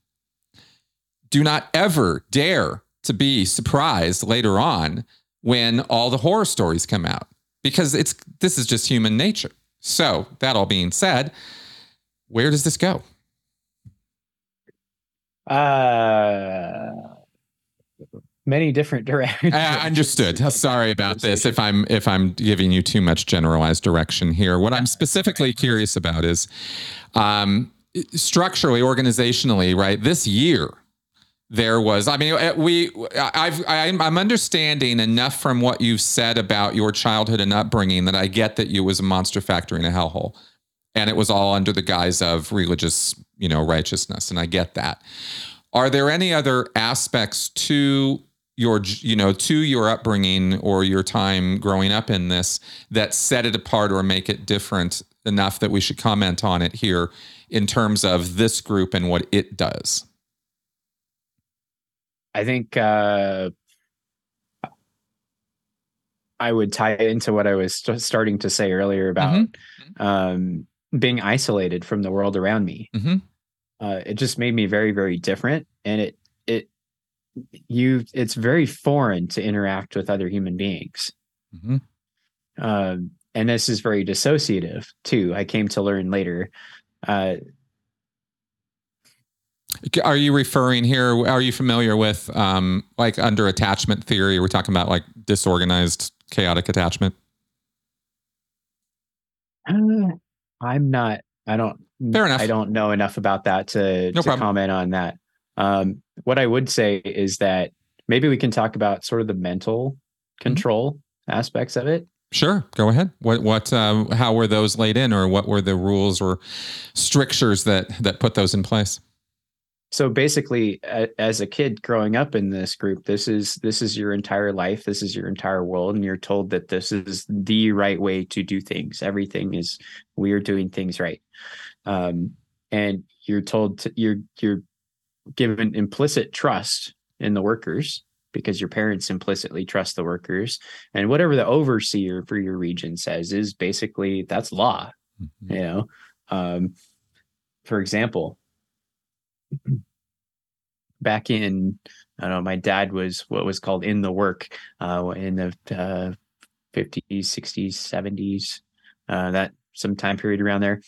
do not ever dare to be surprised later on when all the horror stories come out because it's this is just human nature. So, that all being said, where does this go? Uh, many different [LAUGHS] directions. I understood. [LAUGHS] Sorry about this. If I'm if I'm giving you too much generalized direction here, what I'm specifically curious about is um, structurally, organizationally, right? This year, there was. I mean, uh, we. I've. I'm I'm understanding enough from what you've said about your childhood and upbringing that I get that you was a monster factory in a hellhole, and it was all under the guise of religious, you know, righteousness, and I get that. Are there any other aspects to your you know to your upbringing or your time growing up in this that set it apart or make it different enough that we should comment on it here in terms of this group and what it does I think uh, I would tie into what I was st- starting to say earlier about Mm-hmm. um, being isolated from the world around me. Mhm. Uh, it just made me very, very different, and it it you it's very foreign to interact with other human beings. Mhm. Um, and this is very dissociative too. I came to learn later. Uh, Are you referring here? Are you familiar with um, like under attachment theory? We're talking about like disorganized, chaotic attachment. Uh, I'm not. I don't. Fair enough. I don't know enough about that to, No to comment on that. Um, what I would say is that maybe we can talk about sort of the mental Mm-hmm. control aspects of it. Sure, go ahead. What what um, how were those laid in, or what were the rules or strictures that that put those in place? so basically a, as a kid growing up in this group this is this is your entire life this is your entire world and you're told that this is the right way to do things everything is we're doing things right um, and you're told to, you're you're given implicit trust in the workers because your parents implicitly trust the workers. And whatever the overseer for your region says is basically that's law Mhm. you know? Um, for example [CLEARS THROAT] back in i don't know my dad was what was called in the work uh, in the uh, 50s 60s 70s uh, that some time period around there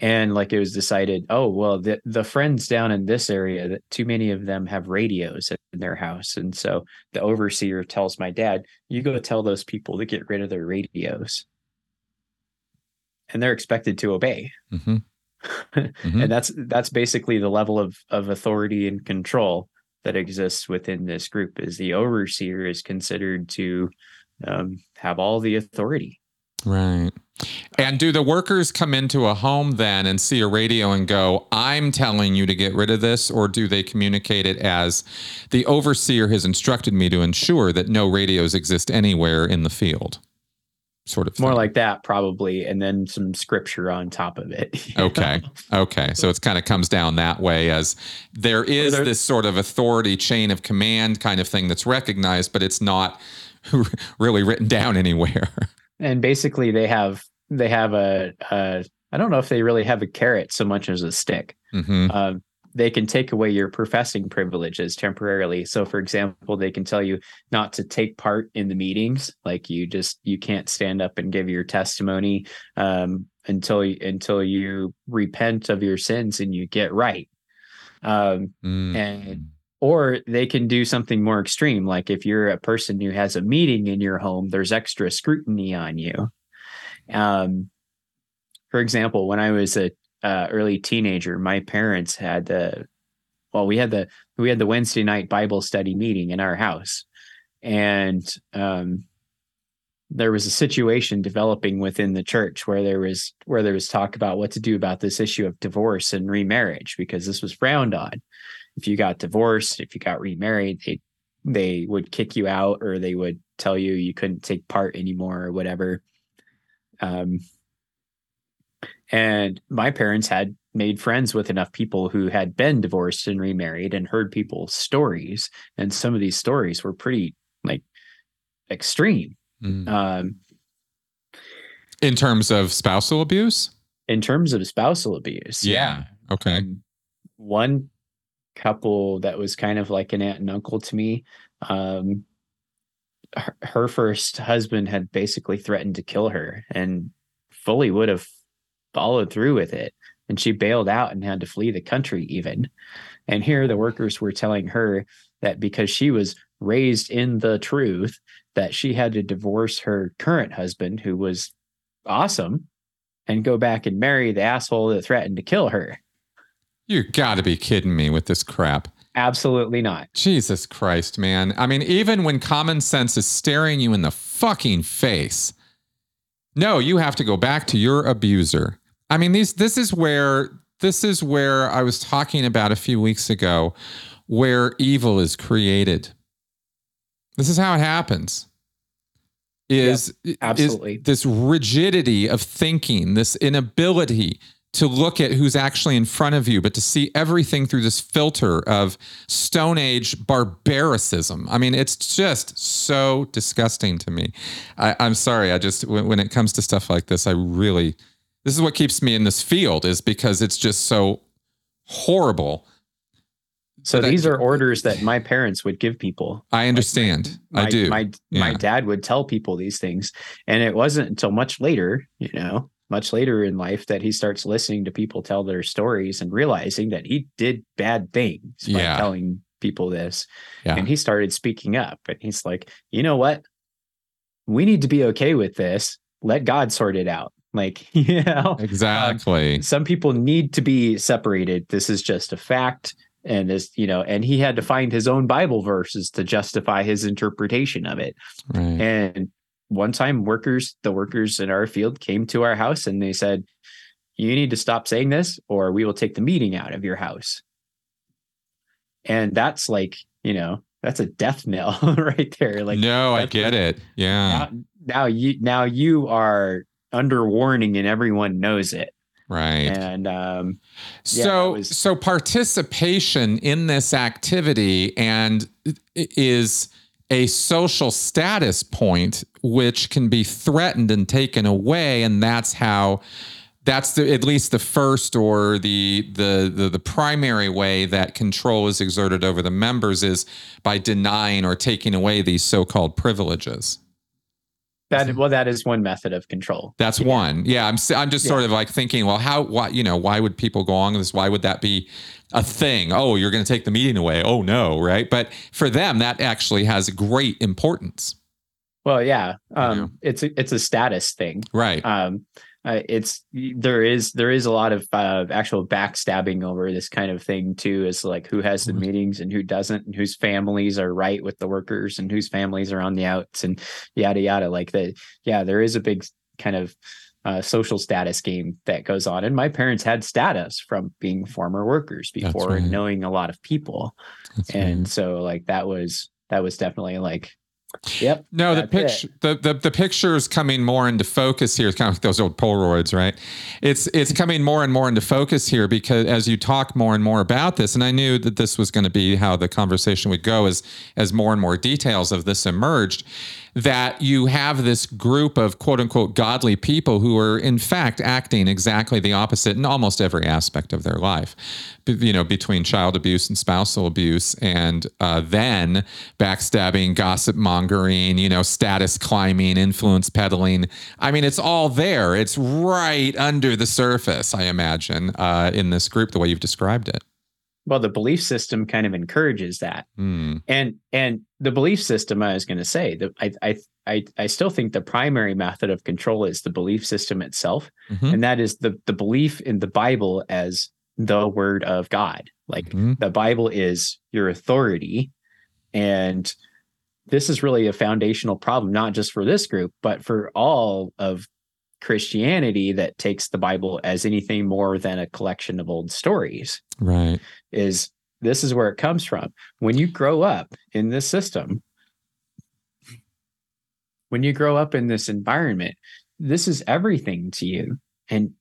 and like it was decided oh well the, the friends down in this area that too many of them have radios in their house and so the overseer tells my dad you go tell those people to get rid of their radios and they're expected to obey Mhm. Mhm. [LAUGHS] and that's that's basically the level of of authority and control that exists within this group is the overseer is considered to um, have all the authority Right. And do the workers come into a home then and see a radio and go, I'm telling you to get rid of this? Or do they communicate it as the overseer has instructed me to ensure that no radios exist anywhere in the field? Sort of more thing. like that probably and then some scripture on top of it know? [LAUGHS] Okay. Okay. So it's kind of comes down that way as there is there- this sort of authority chain of command kind of thing that's recognized, but it's not [LAUGHS] really written down anywhere. And basically they have they have a, a i don't know if they really have a carrot so much as a stick. Hmm um, they can take away your professing privileges temporarily. So for example they can tell you not to take part in the meetings. Like you just you can't stand up and give your testimony um, until you until you repent of your sins and you get right. Um, Mm. And- or they can do something more extreme like if you're a person who has a meeting in your home there's extra scrutiny on you. Um, for example when i was a uh, early teenager my parents had the well we had the we had the wednesday night bible study meeting in our house. And um, there was a situation developing within the church where there was where there was talk about what to do about this issue of divorce and remarriage because this was frowned on if you got divorced if you got remarried they they would kick you out or they would tell you you couldn't take part anymore or whatever um and my parents had made friends with enough people who had been divorced and remarried and heard people's stories and some of these stories were pretty like extreme Mm. um In terms of spousal abuse? in terms of spousal abuse Yeah. Okay. Um, one couple that was kind of like an aunt and uncle to me um her, her first husband had basically threatened to kill her and fully would have followed through with it and she bailed out and had to flee the country even. And here the workers were telling her that because she was raised in the truth that she had to divorce her current husband who was awesome and go back and marry the asshole that threatened to kill her You got to be kidding me with this crap. Absolutely not. Jesus Christ, man. I mean, even when common sense is staring you in the fucking face, no, you have to go back to your abuser. I mean, these this is where this is where I was talking about a few weeks ago where evil is created. This is how it happens. Is, is absolutely. this rigidity of thinking, this inability to look at who's actually in front of you, but to see everything through this filter of Stone Age barbaricism. I mean, it's just so disgusting to me. I, I'm sorry. I just, when, when it comes to stuff like this, I really, this is what keeps me in this field, is because it's just so horrible. So these are orders that my parents would give people. I understand. My, I do. My my dad would tell people these things, and it wasn't until much later, you know, much later in life that he starts listening to people tell their stories and realizing that he did bad things by Yeah. telling people this. Yeah. And he started speaking up. And he's like, you know what? We need to be okay with this. Let God sort it out. [LAUGHS] Like, you know, Exactly. Um, some people need to be separated. This is just a fact. And this, you know, and he had to find his own Bible verses to justify his interpretation of it. right. And one time, workers, the workers in our field came to our house and they said, You need to stop saying this, or we will take the meeting out of your house. And that's like, you know, that's a death knell [LAUGHS] right there. Like, no, I get like- it. Yeah. now, now you now you are under warning and everyone knows it. Right. And um Yeah, so was- so participation in this activity and is a social status point which can be threatened and taken away and that's how that's the, at least the first or the, the the the primary way that control is exerted over the members is by denying or taking away these so-called privileges. That well, that is one method of control. That's one. Yeah, I'm I'm just sort Yeah. of like thinking, well, how why you know why would people go on with this? Why would that be a thing? Oh, you're going to take the meeting away. Oh no, right? But for them, that actually has great importance. Well, yeah. Um Yeah. it's a it's a status thing. Right. um uh, it's there is there is a lot of uh, actual backstabbing over this kind of thing too is like who has the Mhm. meetings and who doesn't and whose families are right with the workers and whose families are on the outs and yada yada like the yeah there is a big kind of uh, social status game that goes on and my parents had status from being former workers before right. and knowing a lot of people That's and right. so like that was that was definitely like yep no, the picture the, the the picture is coming more into focus here. It's kind of like those old Polaroids, right? It's it's coming more and more into focus here because as you talk more and more about this, and I knew that this was going to be how the conversation would go as as more and more details of this emerged. That you have this group of quote unquote godly people who are in fact acting exactly the opposite in almost every aspect of their life. You know, between child abuse and spousal abuse, and uh, then backstabbing, gossip mongering, you know, status climbing, influence peddling. I mean, it's all there. It's right under the surface, I imagine, uh, in this group, the way you've described it. Well the belief system kind of encourages that Hmm. and and the belief system i was going to say that I, I i i still think the primary method of control is the belief system itself Mhm. and that is the the belief in the bible as the word of god like Mhm. the bible is your authority and this is really a foundational problem not just for this group but for all of christianity that takes the bible as anything more than a collection of old stories Right. is this is where it comes from. When you grow up in this system, when you grow up in this environment, this is everything to you. And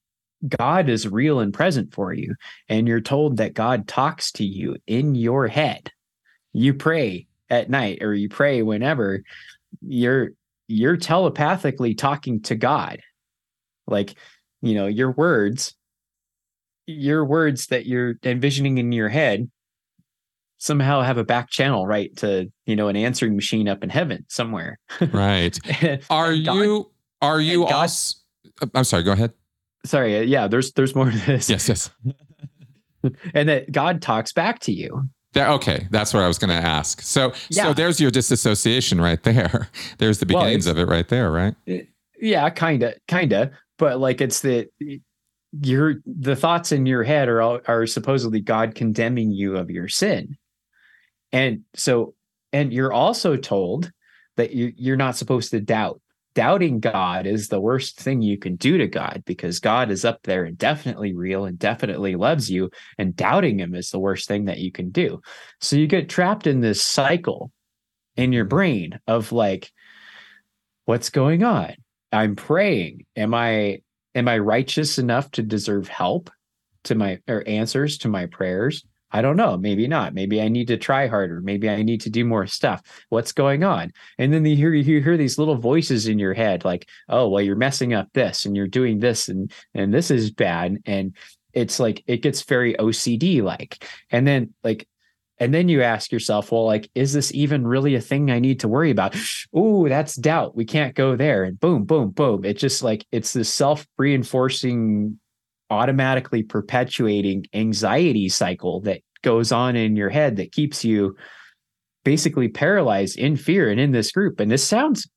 God is real and present for you. And you're told that God talks to you in your head. You pray at night or you pray whenever you're you're telepathically talking to God. Like, you know, your words your words that you're envisioning in your head somehow have a back channel right to you know an answering machine up in heaven somewhere Right. [LAUGHS] Are God- you are you God- also I'm sorry, go ahead. sorry uh, yeah there's there's more to this Yes, yes. [LAUGHS] and that god talks back to you That, okay, that's what I was going to ask. So, so there's your disassociation right there. [LAUGHS] There's the beginnings it's- of it right there, right? yeah kind of kind of but like it's the your the thoughts in your head are are supposedly god condemning you of your sin. And so and you're also told that you you're not supposed to doubt. Doubting god is the worst thing you can do to god because god is up there and definitely real and definitely loves you and doubting him is the worst thing that you can do. So you get trapped in this cycle in your brain of like what's going on i'm praying. Am i am i righteous enough to deserve help to my or answers to my prayers? I don't know. Maybe not. Maybe i need to try harder. Maybe i need to do more stuff. What's going on? And then you hear you hear these little voices in your head like oh well you're messing up this and you're doing this and and this is bad. And it's like it gets very ocd like and then like and then you ask yourself, well, like, is this even really a thing I need to worry about? [GASPS] Ooh, that's doubt. We can't go there. And boom, boom, boom. It just like it's this self-reinforcing, automatically perpetuating anxiety cycle that goes on in your head that keeps you basically paralyzed in fear and in this group. And this sounds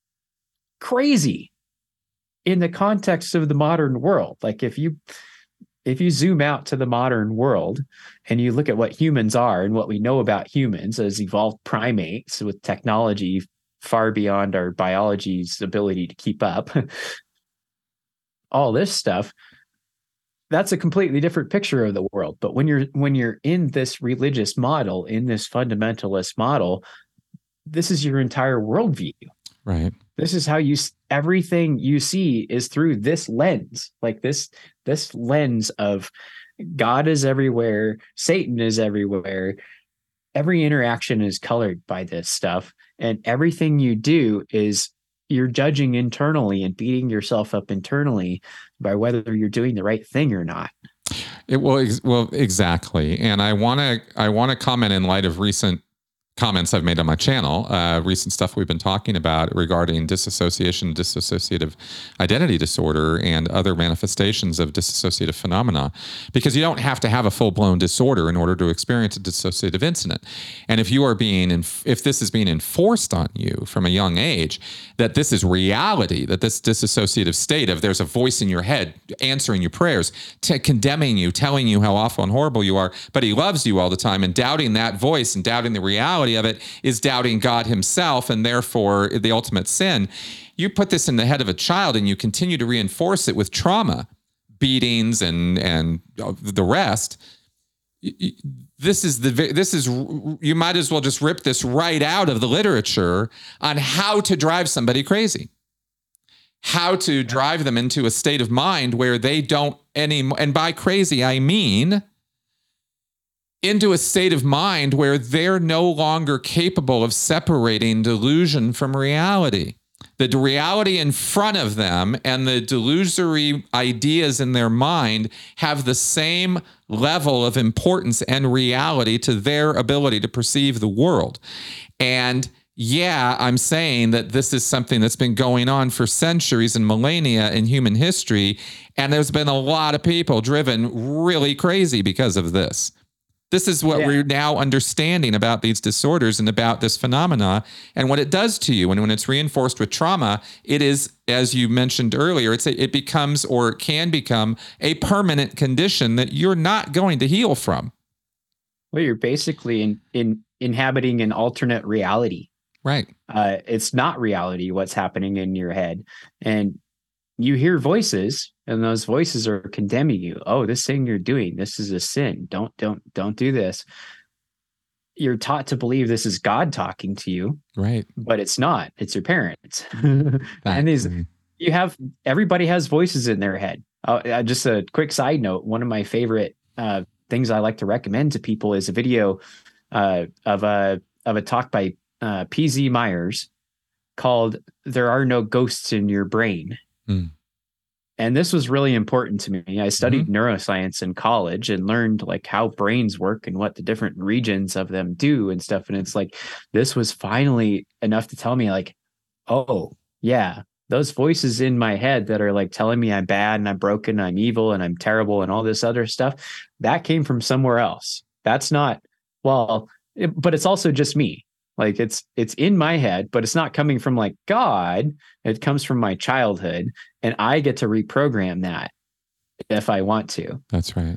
crazy in the context of the modern world. Like if you if you zoom out to the modern world and you look at what humans are and what we know about humans as evolved primates with technology far beyond our biology's ability to keep up, [LAUGHS] all this stuff, that's a completely different picture of the world. But when you're when you're in this religious model, in this fundamentalist model, this is your entire worldview. Right. This is how you everything you see is through this lens, like this this lens of God is everywhere, Satan is everywhere. Every interaction is colored by this stuff, and everything you do is you're judging internally and beating yourself up internally by whether you're doing the right thing or not. It will well exactly, and I want to I want to comment in light of recent comments I've made on my channel, uh, recent stuff we've been talking about regarding disassociation, dissociative identity disorder, and other manifestations of dissociative phenomena, because you don't have to have a full blown disorder in order to experience a dissociative incident. And if you are being, inf- if this is being enforced on you from a young age, that this is reality, that this dissociative state of there's a voice in your head answering your prayers, t- condemning you, telling you how awful and horrible you are, but he loves you all the time, and doubting that voice and doubting the reality of it is doubting God himself and therefore the ultimate sin. You put this in the head of a child and you continue to reinforce it with trauma, beatings and and the rest. This is the this is you might as well just rip this right out of the literature on how to drive somebody crazy. How to drive them into a state of mind where they don't any and by crazy I mean into a state of mind where they're no longer capable of separating delusion from reality. The reality in front of them and the delusory ideas in their mind have the same level of importance and reality to their ability to perceive the world. And yeah, I'm saying that this is something that's been going on for centuries and millennia in human history. And there's been a lot of people driven really crazy because of this. This is what yeah. we're now understanding about these disorders and about this phenomena and what it does to you. And when it's reinforced with trauma, it is, as you mentioned earlier, it's a, it becomes or can become a permanent condition that you're not going to heal from. Well, you're basically in, in inhabiting an alternate reality. Right. Uh, it's not reality what's happening in your head, and you hear voices and those voices are condemning you. Oh this thing you're doing this is a sin. Don't don't don't do this. You're taught to believe this is god talking to you right. but it's not. It's your parents. [LAUGHS] And these you have everybody has voices in their head. Uh, uh, just a quick side note one of my favorite uh, things i like to recommend to people is a video uh, of a of a talk by uh, pz myers called there are no ghosts in your brain. Mm. And this was really important to me. I studied mm-hmm. neuroscience in college and learned like how brains work and what the different regions of them do and stuff. And it's like this was finally enough to tell me, like, oh, yeah, those voices in my head that are like telling me I'm bad and I'm broken, I'm evil and I'm terrible and all this other stuff, that came from somewhere else. That's not, well, it, but it's also just me. Like it's it's in my head, but it's not coming from like God. It comes from my childhood, and I get to reprogram that if I want to. That's right.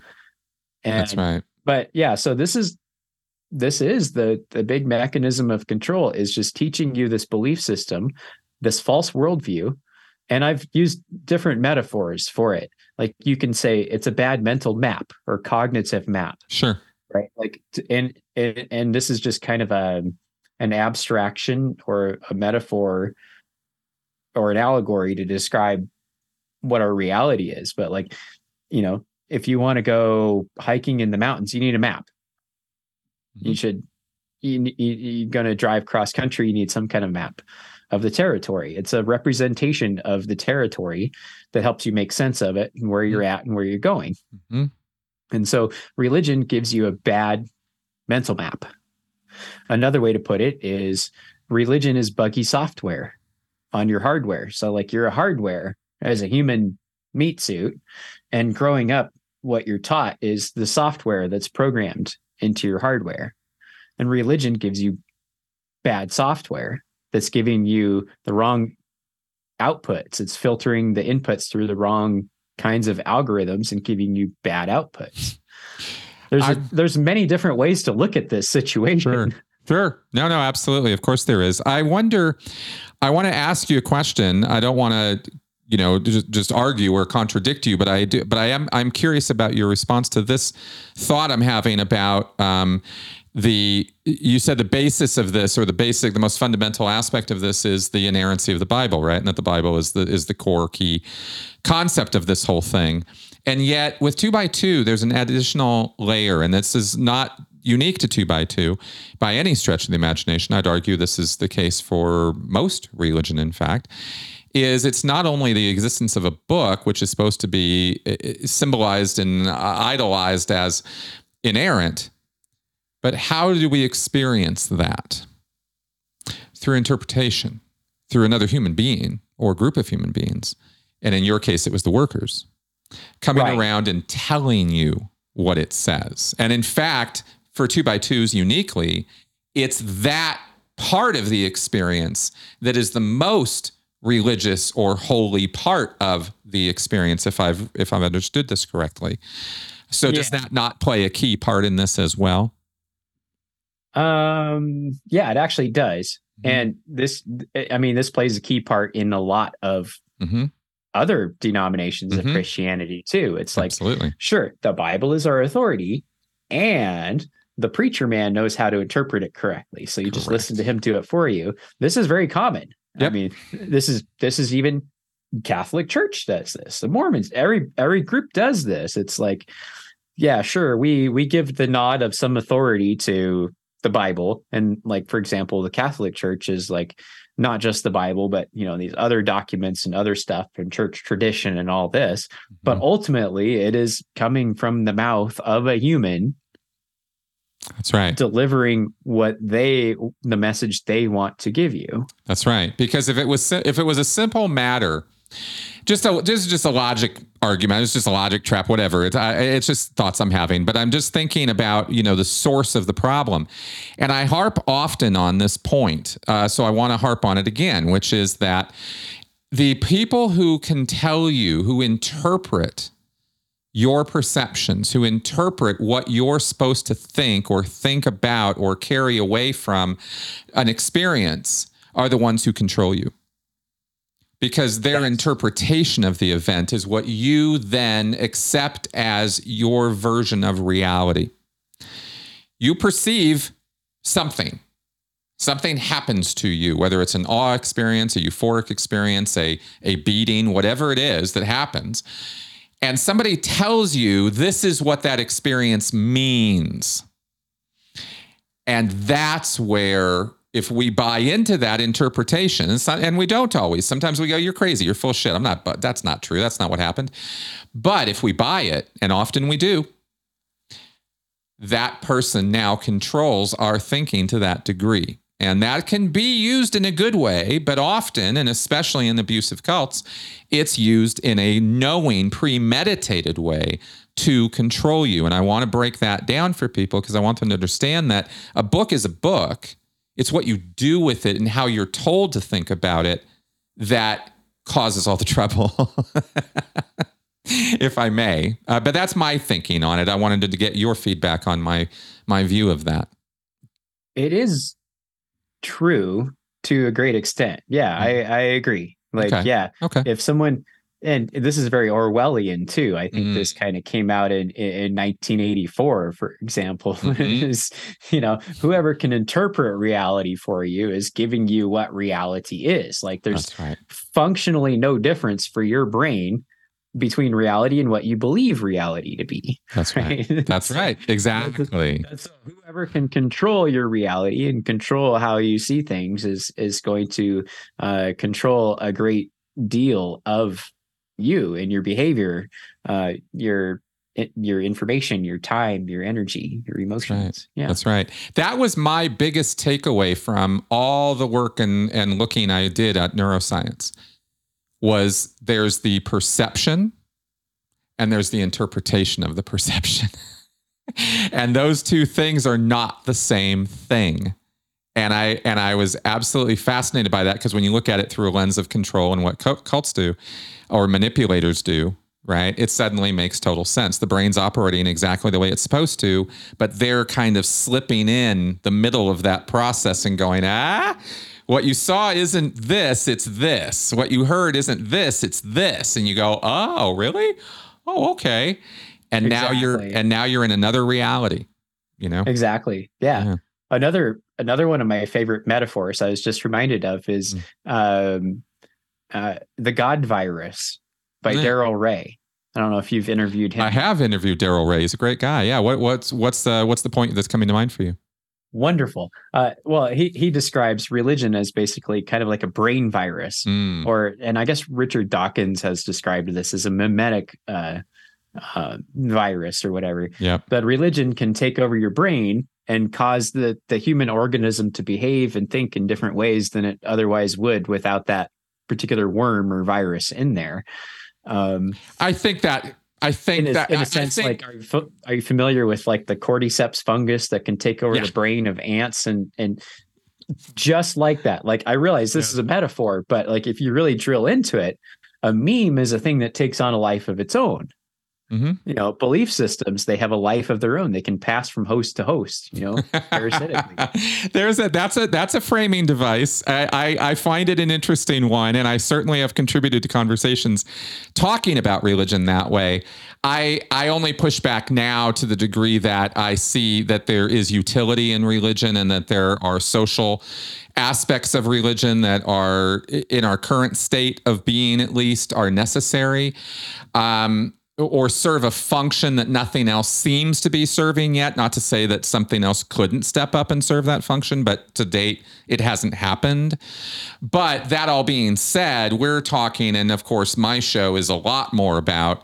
And, That's right. But yeah, so this is this is the the big mechanism of control is just teaching you this belief system, this false worldview. And I've used different metaphors for it. Like you can say it's a bad mental map or cognitive map. Sure. Right. Like and and, and this is just kind of a an abstraction or a metaphor or an allegory to describe what our reality is. But like, you know, if you want to go hiking in the mountains, you need a map. Mm-hmm. You should, you, you, you're going to drive cross country, you need some kind of map of the territory. It's a representation of the territory that helps you make sense of it and where you're mm-hmm. at and where you're going. Mm-hmm. And so religion gives you a bad mental map Another way to put it is religion is buggy software on your hardware. So, like, you're a hardware as a human meat suit, and growing up, what you're taught is the software that's programmed into your hardware. And religion gives you bad software that's giving you the wrong outputs. It's filtering the inputs through the wrong kinds of algorithms and giving you bad outputs. There's a, there's many different ways to look at this situation. Sure. Sure. No, no, absolutely. Of course there is. I wonder I want to ask you a question. I don't want to you know just, just argue or contradict you but i do but i am i'm curious about your response to this thought i'm having about um, the you said the basis of this or the basic the most fundamental aspect of this is the inerrancy of the bible right and that the bible is the is the core key concept of this whole thing and yet with two by two there's an additional layer and this is not unique to two by two by any stretch of the imagination i'd argue this is the case for most religion in fact is it's not only the existence of a book which is supposed to be symbolized and idolized as inerrant but how do we experience that? Through interpretation, through another human being or group of human beings. And in your case, it was the workers coming right. around and telling you what it says. And in fact, for two by twos uniquely, it's that part of the experience that is the most religious or holy part of the experience if i've if i've understood this correctly so yeah. does that not play a key part in this as well um, yeah, it actually does. Mm-hmm. And this, I mean, this plays a key part in a lot of mm-hmm. Other denominations mm-hmm. of Christianity too. It's like, Absolutely. sure, the Bible is our authority, and the preacher man knows how to interpret it correctly. So you Correct. just listen to him do it for you. This is very common. Yep. I mean, this is this is even Catholic Church does this. The Mormons, every every group does this. It's like, yeah, sure, we we give the nod of some authority to the Bible. And like, for example, the Catholic Church is like not just the Bible, but you know, these other documents and other stuff and church tradition and all this. Mm-hmm. But ultimately it is coming from the mouth of a human. That's right. Delivering what they the message they want to give you. That's right. Because if it was if it was a simple matter just a just just a logic argument. It's just a logic trap, whatever. It's I, it's just thoughts I'm having. But I'm just thinking about you know the source of the problem, and I harp often on this point. Uh, so I want to harp on it again, which is that the people who can tell you, who interpret your perceptions, who interpret what you're supposed to think or think about or carry away from an experience, are the ones who control you because their yes. interpretation of the event is what you then accept as your version of reality. You perceive something. Something happens to you, whether it's an awe experience, a euphoric experience, a, a beating, whatever it is that happens. And somebody tells you this is what that experience means. And that's where if we buy into that interpretation, and we don't always, sometimes we go, you're crazy, you're full shit. I'm not, but that's not true. That's not what happened. But if we buy it, and often we do, that person now controls our thinking to that degree. And that can be used in a good way, but often, and especially in abusive cults, it's used in a knowing, premeditated way to control you. And I want to break that down for people because I want them to understand that a book is a book it's what you do with it and how you're told to think about it that causes all the [LAUGHS] trouble. if I may. Uh, but that's my thinking on it. I wanted to get your feedback on my my view of that. It is true to a great extent. Yeah, I, I agree. Like, okay. yeah, okay. If someone and this is very Orwellian too. I think mm. this kind of came out in, in 1984, for example. [LAUGHS] Mm-hmm. is you know whoever can interpret reality for you is giving you what reality is. Like there's right. functionally no difference for your brain between reality and what you believe reality to be. That's [LAUGHS] right. right. That's right. [LAUGHS] Exactly. That's, whoever can control your reality and control how you see things is is going to uh, control a great deal of you and your behavior, uh, your your information, your time, your energy, your emotions. Right. Yeah. That's right. That was my biggest takeaway from all the work and, and looking I did at neuroscience was there's the perception and there's the interpretation of the [LAUGHS] perception. and those two things are not the same thing. And I and I was absolutely fascinated by that because when you look at it through a lens of control and what cults do or manipulators do, right? It suddenly makes total sense. The brain's operating exactly the way it's supposed to, but they're kind of slipping in the middle of that process and going, ah, what you saw isn't this, it's this. What you heard isn't this, it's this. And you go, oh, really? Oh, okay. And exactly. now you're and now you're in another reality, you know? Exactly. Yeah. yeah. Another another one of my favorite metaphors I was just reminded of is mm. um, uh, the God virus by mm. Darrel Ray. I don't know if you've interviewed him. I have interviewed Darrel Ray. He's a great guy. Yeah. What, what's what's the what's the point that's coming to mind for you? Wonderful. Uh, well, he he describes religion as basically kind of like a brain virus, mm. or and I guess Richard Dawkins has described this as a memetic uh, uh, virus or whatever. Yeah. But religion can take over your brain and cause the the human organism to behave and think in different ways than it otherwise would without that particular worm or virus in there. Um, I think that I think in a, that in a sense, think, like, are you, are you, familiar with like the cordyceps fungus that can take over yeah. the brain of ants and and just like that? Like, I realize this yeah. is a metaphor, but like if you really drill into it, a meme is a thing that takes on a life of its own. Mm-hmm. You know, belief systems, they have a life of their own. They can pass from host to host, you know, parasitically. [LAUGHS] There's a that's a that's a framing device. I, I, I find it an interesting one, and I certainly have contributed to conversations talking about religion that way. I I only push back now to the degree that I see that there is utility in religion and that there are social aspects of religion that are in our current state of being at least are necessary. Um, or serve a function that nothing else seems to be serving yet. Not to say that something else couldn't step up and serve that function, but to date, it hasn't happened. But that all being said, we're talking, and of course, my show is a lot more about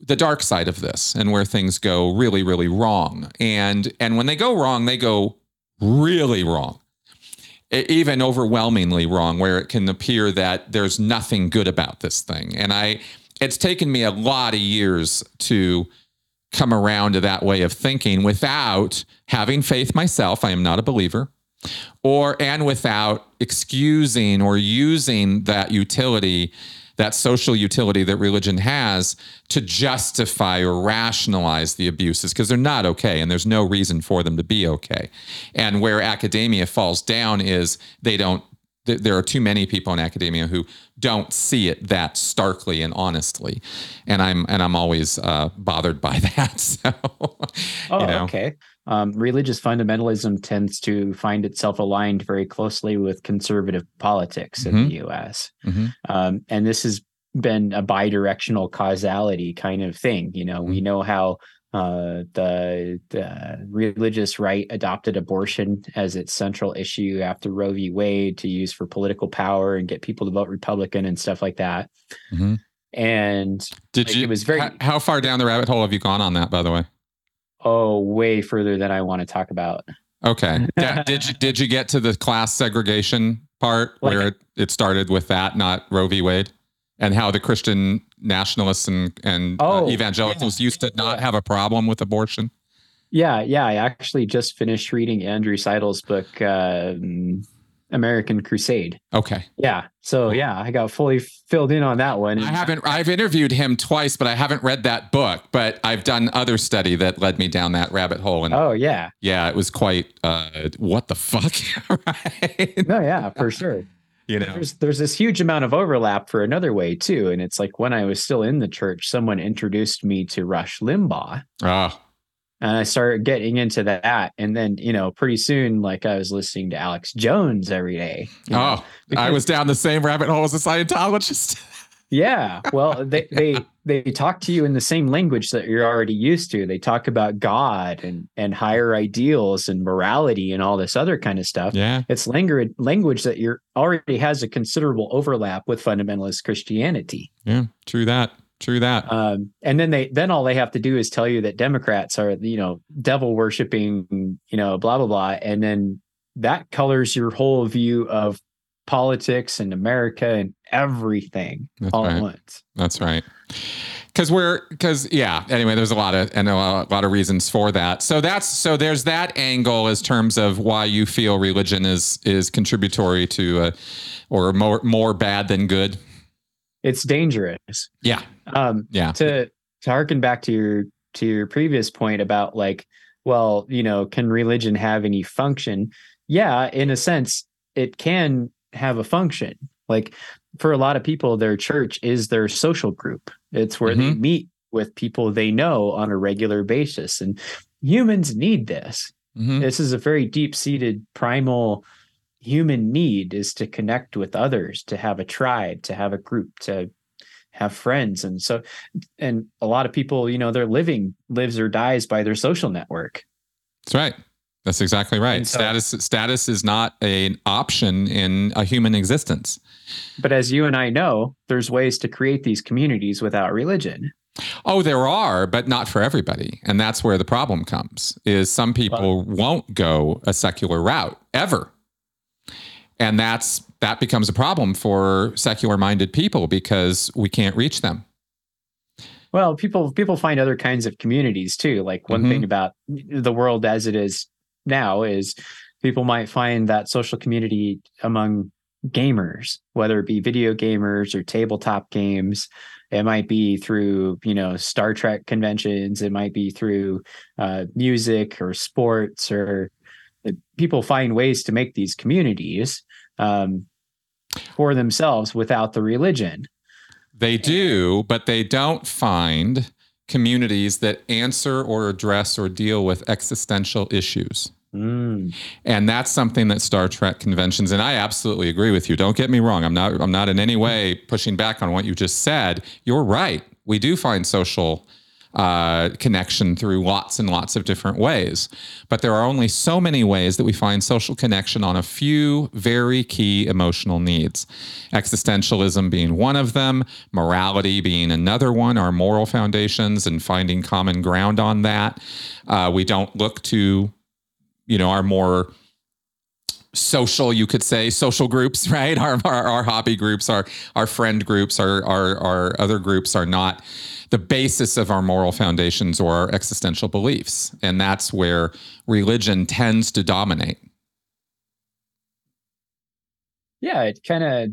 the dark side of this and where things go really really wrong and and when they go wrong they go really wrong even overwhelmingly wrong where it can appear that there's nothing good about this thing and i it's taken me a lot of years to come around to that way of thinking without having faith myself. I am not a believer. Or, and without excusing or using that utility, that social utility that religion has to justify or rationalize the abuses because they're not okay and there's no reason for them to be okay. And where academia falls down is they don't there are too many people in academia who don't see it that starkly and honestly, and I'm and I'm always uh, bothered by [LAUGHS] that. So, oh, you know. okay. Um, religious fundamentalism tends to find itself aligned very closely with conservative politics in mm-hmm. the U.S., mm-hmm. um, and this has been a bidirectional causality kind of thing. You know, mm-hmm. we know how uh, the, the religious right adopted abortion as its central issue after Roe v. Wade to use for political power and get people to vote Republican and stuff like that. Mm-hmm. And did like, you? It was very. How, how far down the rabbit hole have you gone on that? By the way. Oh, way further than I want to talk about. Okay. [LAUGHS] did you did you get to the class segregation part like, where it, it started with that, not Roe v. Wade? And how the Christian nationalists and, and uh, oh, uh, evangelicals yeah. used to not have a problem with abortion. Yeah, yeah. I actually just finished reading Andrew Seidel's book, uh, American Crusade. Okay. Yeah. So yeah, I got fully filled in on that one. I haven't. I've interviewed him twice, but I haven't read that book. But I've done other study that led me down that rabbit hole. And oh yeah, yeah, it was quite. Uh, what the fuck? [LAUGHS] right? No, yeah, for sure you know. There's there's this huge amount of overlap for another way too and it's like when i was still in the church someone introduced me to rush limbaugh. Ah. And i started getting into that and then you know pretty soon like i was listening to alex jones every day. Oh know, i was down the same rabbit hole as a scientologist. [LAUGHS] Yeah well they they they talk to you in the same language that you're already used to. They talk about god and and higher ideals and morality and all this other kind of stuff. Yeah. It's language language that you're already has a considerable overlap with fundamentalist christianity. Yeah true that True that. Um, and then they then all they have to do is tell you that Democrats are you know devil worshipping you know blah blah blah, and then that colors your whole view of politics and America and everything That's all right. at once. That's right. Because we're because yeah. Anyway, there's a lot of and a lot, a lot of reasons for that. So that's so there's that angle as terms of why you feel religion is is contributory to uh, or more more bad than good. It's dangerous. Yeah. Um, Yeah. to to harken back to your to your previous point about like, well, you know, can religion have any function? Yeah, in a sense, it can have a function. Like for a lot of people, their church is their social group. It's where they meet with people they know on a regular basis. And humans need this. Mhm. This is a very deep-seated primal human need is to connect with others, to have a tribe, to have a group, to have friends. And so and a lot of people, you know, their living lives or dies by their social network. That's right. That's exactly right. So- status status is not an option in a human existence. But as you and I know, there's ways to create these communities without religion. Oh, there are, but not for everybody. And that's where the problem comes. Is some people won't go a secular route ever. And that's that becomes a problem for secular minded people because we can't reach them. Well, people people find other kinds of communities too. Like one Mhm. thing about the world as it is now is people might find that social community among gamers, whether it be video gamers or tabletop games. It might be through you know Star Trek conventions. It might be through uh, music or sports or uh, people find ways to make these communities um, for themselves without the religion. They do, but they don't find communities that answer or address or deal with existential issues. Mm. and that's something that Star Trek conventions and I absolutely agree with you. Don't get me wrong. I'm not I'm not in any way pushing back on what you just said. You're right. We do find social uh, connection through lots and lots of different ways, but there are only so many ways that we find social connection on a few very key emotional needs. Existentialism being one of them, morality being another one. Our moral foundations and finding common ground on that. Uh, we don't look to you know, our more social, you could say, social groups, [LAUGHS] right? Our, our, our hobby groups, our, our friend groups, our, our, our other groups are not the basis of our moral foundations or our existential beliefs. And that's where religion tends to dominate. Yeah, it kind of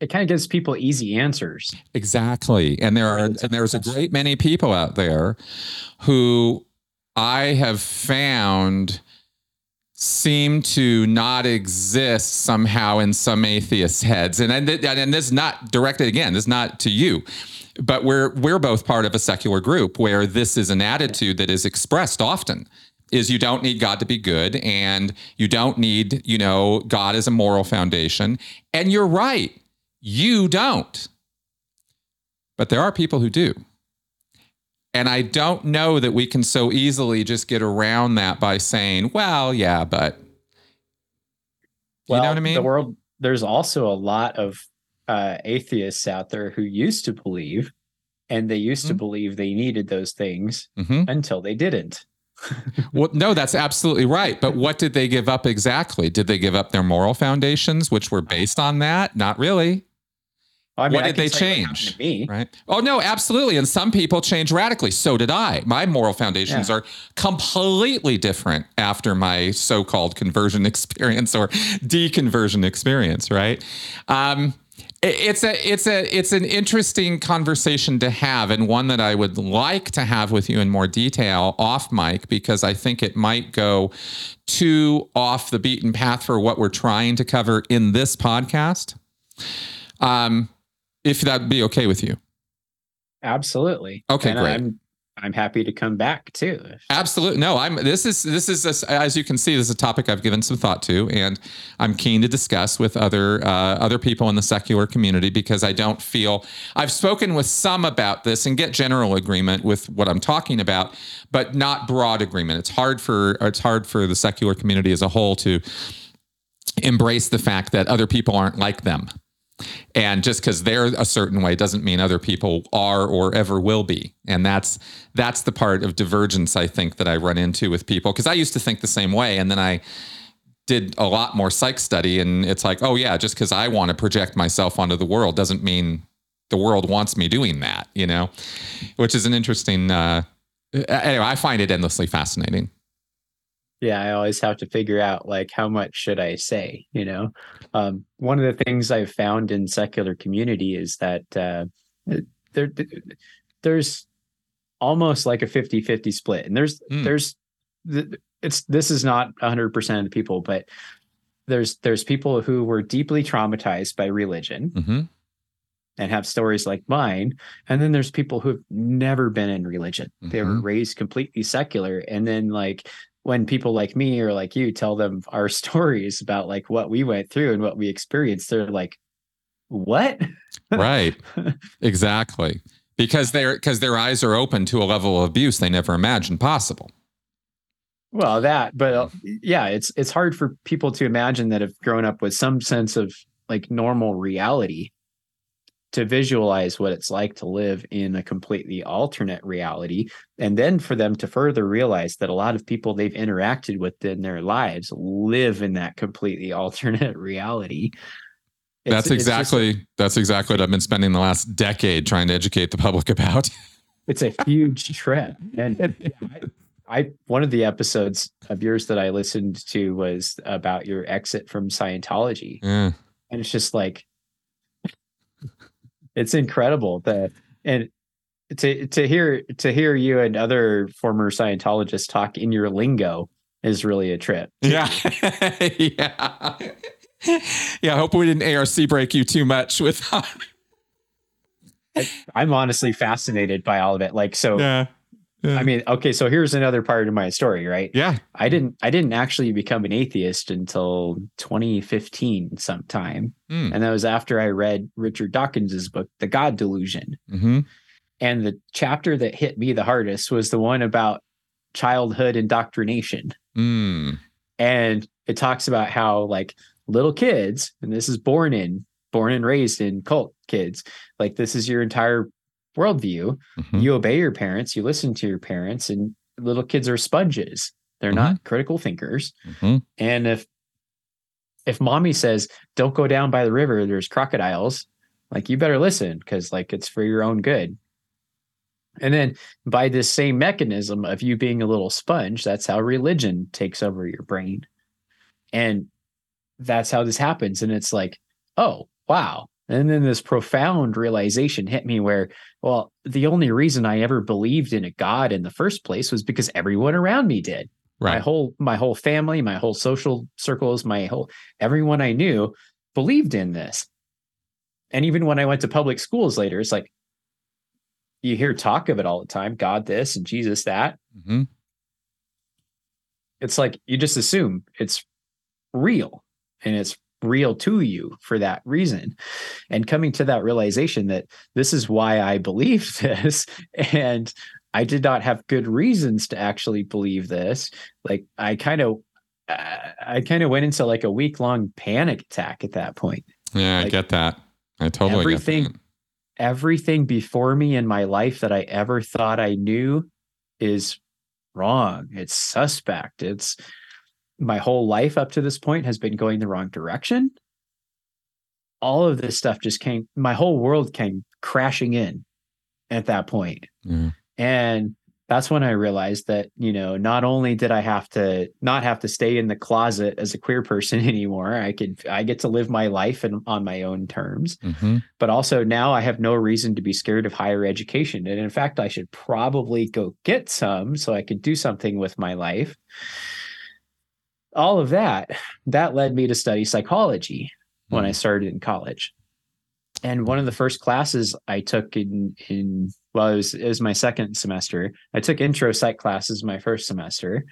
it kind of gives people easy answers. Exactly. And there are and there's a great many people out there who I have found seem to not exist somehow in some atheists' heads. And and, and this is not directed again, this is not to you. But we're we're both part of a secular group where this is an attitude that is expressed often is you don't need God to be good and you don't need, you know, God as a moral foundation. And you're right. You don't. But there are people who do. And I don't know that we can so easily just get around that by saying, well, yeah, but Well, you know what I mean? The world there's also a lot of uh, atheists out there who used to believe, and they used to Mhm. believe they needed those things Mhm. until they didn't. [LAUGHS] Well, no, that's absolutely right. But what did they give up exactly? Did they give up their moral foundations, which were based on that? Not really. I What did they tell you what happened change? Right. Oh, no, absolutely. And some people change radically. So did I. My moral foundations Yeah. are completely different after my so called conversion [LAUGHS] experience or deconversion experience, right? Um, it's a it's a it's an interesting conversation to have and one that I would like to have with you in more detail off mic because I think it might go too off the beaten path for what we're trying to cover in this podcast. Um, if that'd be okay with you. Absolutely. Okay, And great. I'm I'm happy to come back too. Absolutely. No, I'm this is this is a, as you can see this is a topic I've given some thought to and I'm keen to discuss with other uh, other people in the secular community because I don't feel I've spoken with some about this and get general agreement with what I'm talking about but not broad agreement. It's hard for it's hard for the secular community as a whole to embrace the fact that other people aren't like them. And just because they're a certain way doesn't mean other people are or ever will be. And that's that's the part of divergence I think that I run into with people because I used to think the same way, and then I did a lot more psych study, and it's like, oh yeah, just because I want to project myself onto the world doesn't mean the world wants me doing that. You know, which is an interesting. Uh, anyway, I find it endlessly fascinating yeah i always have to figure out like how much should i say you know um, one of the things i've found in secular community is that uh, there there's almost like a 50-50 split and there's mm. there's it's this is not 100% of the people but there's there's people who were deeply traumatized by religion mm-hmm. and have stories like mine and then there's people who've never been in religion mm-hmm. they were mm-hmm. raised completely secular and then like when people like me or like you tell them our [LAUGHS] stories about like what we went through and what we experienced, they're like, what? right. [LAUGHS] Exactly. Because they're because their eyes are open to a level of abuse they never imagined possible. Well, that, but uh, yeah, it's it's hard for people to imagine that have grown up with some sense of like normal reality to visualize what it's like to live in a completely alternate reality and then for them to further realize that a lot of people they've interacted with in their lives live in that completely [LAUGHS] alternate reality. It's, that's exactly just, that's exactly what i've been spending the last decade trying to educate the public about. [LAUGHS] It's a huge trip and, and [LAUGHS] I, I one of the episodes of yours that i listened to was about your exit from scientology. Yeah. and it's just like it's incredible that and to to hear to hear you and other former Scientologists talk in your lingo is really a trip. Yeah. [LAUGHS] yeah. Yeah. I hope we didn't ARC break you too much with [LAUGHS] I'm honestly fascinated by all of it. Like so yeah. Yeah. I mean, okay, so here's another part of my story, right? Yeah. I didn't I didn't actually become an atheist until 2015 sometime. Mm. And that was after I read Richard Dawkins's book, The God Delusion. Mm-hmm. And the chapter that hit me the hardest was the one about childhood indoctrination. Mm. And it talks about how like little kids, and this is born in born and raised in cult kids, like this is your entire worldview. Mm-hmm. You obey your parents, you listen to your parents, and little kids are sponges. They're mm-hmm. not critical thinkers. Mm-hmm. And if if mommy says, don't go down by the river, there's crocodiles, like you better listen because like it's for your own good. And then by this same mechanism of you being a little sponge, that's how religion takes over your brain. And that's how this happens. And it's like, oh, wow. And then this profound realization hit me where, well, the only reason I ever believed in a God in the first place was because everyone around me did. Right. My whole my whole family, my whole social circles, my whole everyone I knew believed in this. And even when I went to public schools later, it's like you hear talk of it all the time, God this and Jesus that. Mm-hmm. It's like you just assume it's real and it's real to you for that reason. And coming to that realization that this is why i believe [LAUGHS] this and i did not have good reasons to actually believe this like i kind of i kind of went into like a week long panic attack at that point. Yeah like, i get that. I totally everything everything before me in my life that i ever thought i knew is wrong. It's suspect. It's my whole life up to this point has been going the wrong direction. All of this stuff just came, my whole world came crashing in at that point. Mm. And that's when I realized that, you know, not only did I have to not have to stay in the closet as a queer person [LAUGHS] anymore, I could, I get to live my life and on my own terms, mm-hmm. but also now I have no reason to be scared of higher education. And in fact, I should probably go get some so I could do something with my life all of that that led me to study psychology mm-hmm. when I hmm. started in college. And one of the first classes I took in in well, it was it was my second semester. I took intro psych classes my first semester,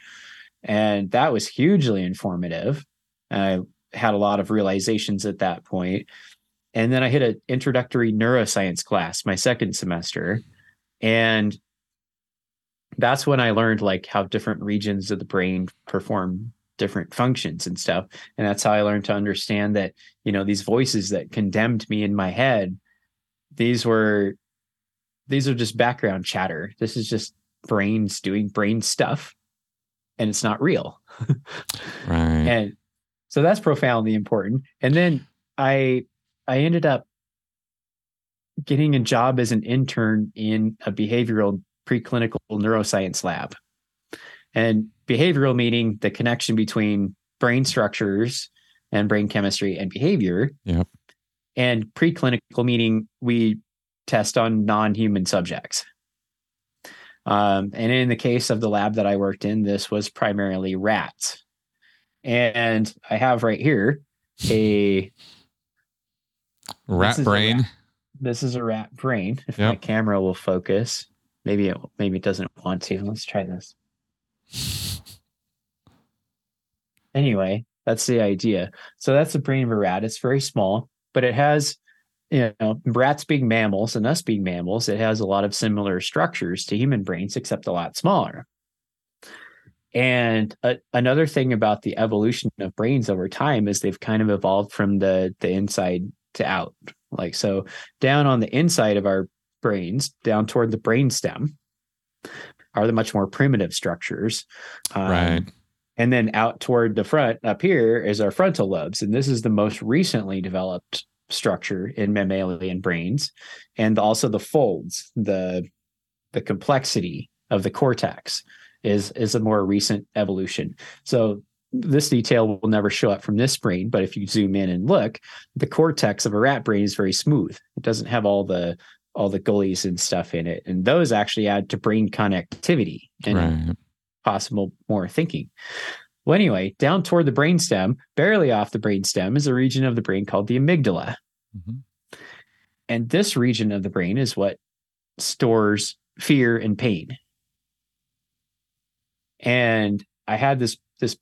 and that was hugely informative. I had a lot of realizations at that point. And then I hit an introductory neuroscience class my second semester. And that's when I learned like how different regions of the brain perform different functions and stuff. And that's how I learned to understand that, you know, these voices that condemned me in my head, these were these are just background chatter. This is just brains doing brain stuff and it's not real. [LAUGHS] right. And so that's profoundly important. And then I I ended up getting a job as an intern in a behavioral preclinical neuroscience lab. And behavioral meaning the connection between brain structures and brain chemistry and behavior. Yep. And preclinical meaning we test on non-human subjects. Um, and in the case of the lab that I worked in, this was primarily rats. And I have right here a rat brain. Rat, this is a rat brain. If Yep. my camera will focus, maybe it maybe it doesn't want to. Let's try this. Anyway, that's the idea. So that's the brain of a rat. It's very small, but it has, you know, rats being mammals and us being mammals, it has a lot of similar structures to human brains, except a lot smaller. And uh, another thing about the evolution of brains over time is they've kind of evolved from the the inside to out. Like so, down on the inside of our brains, down toward the brain stem, are the much more primitive structures. Um, right. And then out toward the front up here is our frontal lobes. And this is the most recently developed structure in mammalian brains. And also the folds, the the complexity of the cortex is is a more recent evolution. So this detail will never show up from this brain, but if you zoom in and look, the cortex of a rat brain is very smooth. It doesn't have all the all the gullies and stuff in it. And those actually add to brain connectivity and Right. Possible more thinking. Well, anyway, down toward the brainstem, barely off the brainstem, is a region of the brain called the amygdala. Mhm. And this region of the brain is what stores fear and pain. And I had this this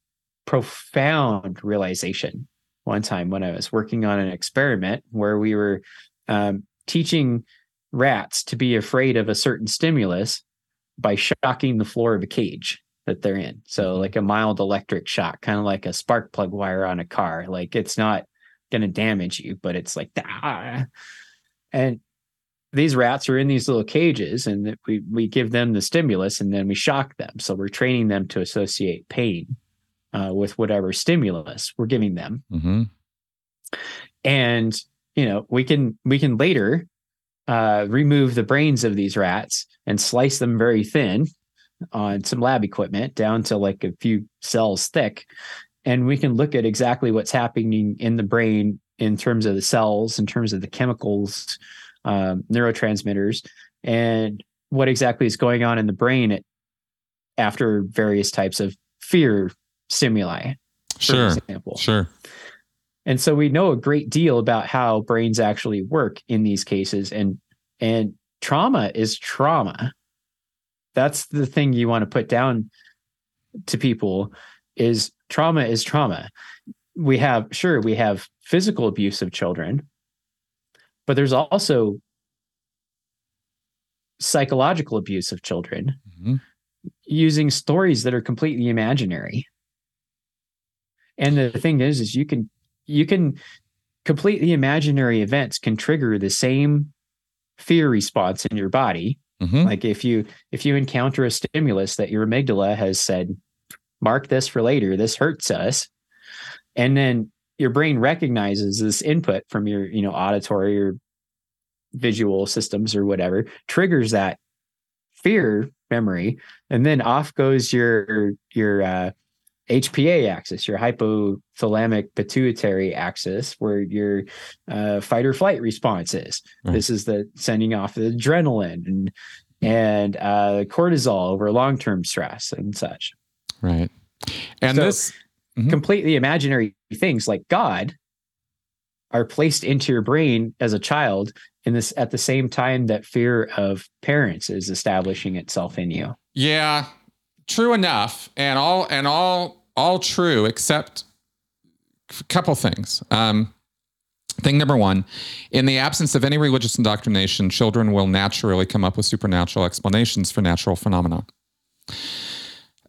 profound realization one time when I was working on an experiment where we were um, teaching rats to be afraid of a certain stimulus by shocking the floor of a cage that they're in. So like a mild electric shock, kind of like a spark plug wire on a car. Like it's not going to damage you, but it's like ah. And these rats are in these little cages and that we we give them the stimulus and then we shock them. So we're training them to associate pain uh, with whatever stimulus we're giving them hmm and you know we can we can later uh, remove the brains of these rats and slice them very thin on some lab equipment down to like a few cells thick and we can look at exactly what's happening in the brain in terms of the cells in terms of the chemicals um, neurotransmitters and what exactly is going on in the brain at, after various types of fear stimuli for Sure. example Sure. and so we know a great deal about how brains actually work in these cases and and trauma is trauma that's the thing you want to put down to people is trauma is trauma we have sure we have physical abuse of children but there's also psychological abuse of children Mhm. using stories that are completely imaginary and the thing is is you can you can completely imaginary events can trigger the same fear response in your body Mhm. like if you if you encounter a stimulus that your amygdala has said mark this for later this hurts us and then your brain recognizes this input from your you know auditory or visual systems or whatever triggers that fear memory and then off goes your your uh HPA axis, your hypothalamic pituitary axis, where your uh, fight or flight response is. Right. This is the sending off the adrenaline and and uh, cortisol over long term stress and such. Right. And So- this, Mhm. Completely imaginary things like God are placed into your brain as a child in this at the same time that fear of parents is establishing itself in you. yeah, true enough, and all and all all true, except a couple things. Um, thing number one, in the absence of any religious indoctrination, children will naturally come up with supernatural explanations for natural phenomena.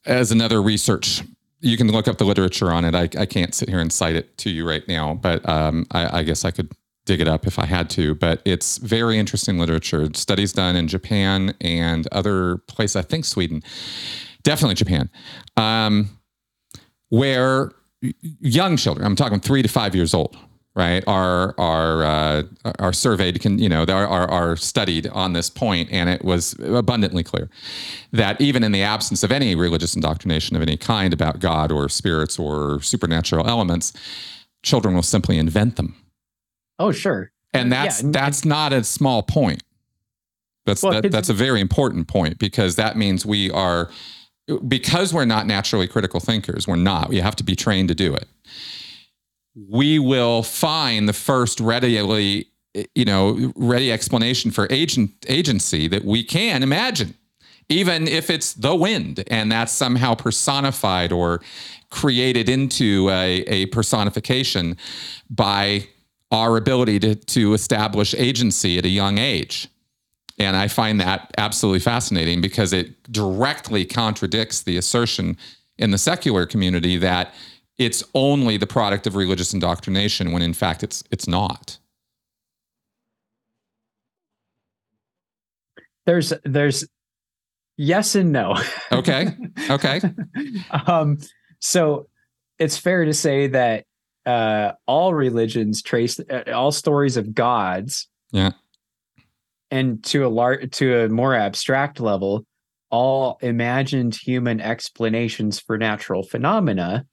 As another research you can look up the literature on it. I, I can't sit here and cite it to you right now, but um, I, I guess I could dig it up if I had to. But it's very interesting literature. Studies done in Japan and other places. I think Sweden, definitely Japan, um, where young children. I'm talking three to five years old right, are are uh, are surveyed, can you know, are, are are studied on this point, and it was abundantly clear that even in the absence of any religious indoctrination of any kind about God or spirits or supernatural elements, children will simply invent them. Oh, sure, and that's yeah, that's not a small point. That's well, that, that's a very important point because that means we are because we're not naturally critical thinkers. We're not. We have to be trained to do it we will find the first readily, you know, ready explanation for agent agency that we can imagine, even if it's the wind and that's somehow personified or created into a, a personification by our ability to, to establish agency at a young age. And I find that absolutely fascinating because it directly contradicts the assertion in the secular community that it's only the product of religious indoctrination when in fact it's it's not. There's there's yes and no. Okay. [LAUGHS] Okay. Um so it's fair to say that uh all religions trace uh, all stories of gods yeah and to a large to a more abstract level all imagined human explanations for natural phenomena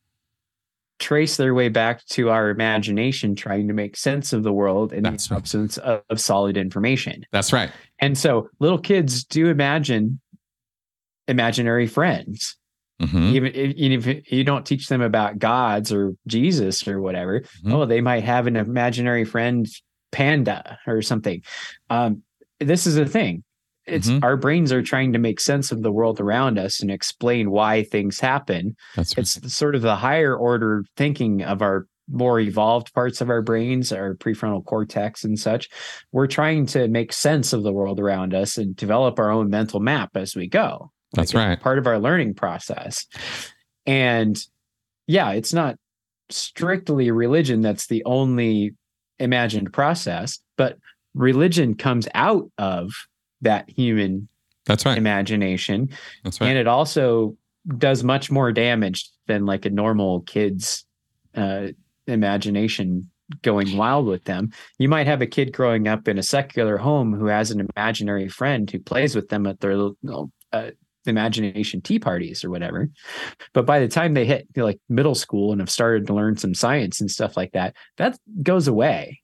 trace their way back to our imagination trying to make sense of the world in That's the right. absence of, of, solid information. That's right. And so little kids do imagine imaginary friends. Mm-hmm. Even, if, even if you don't teach them about gods or Jesus or whatever, mm-hmm. oh, they might have an imaginary friend panda or something. Um, this is a thing it's mm-hmm. our brains are trying to make sense of the world around us and explain why things happen. That's right. It's sort of the higher order thinking of our more evolved parts of our brains, our prefrontal cortex and such. We're trying to make sense of the world around us and develop our own mental map as we go. That's like right. Part of our learning process. And yeah, it's not strictly religion that's the only imagined process, but religion comes out of that human that's right. imagination. That's right. And it also does much more damage than like a normal kid's uh, imagination going wild with them. You might have a kid growing up in a secular home who has an imaginary friend who plays with them at their uh, imagination tea parties or whatever. But by the time they hit you know, like middle school and have started to learn some science and stuff like that that goes away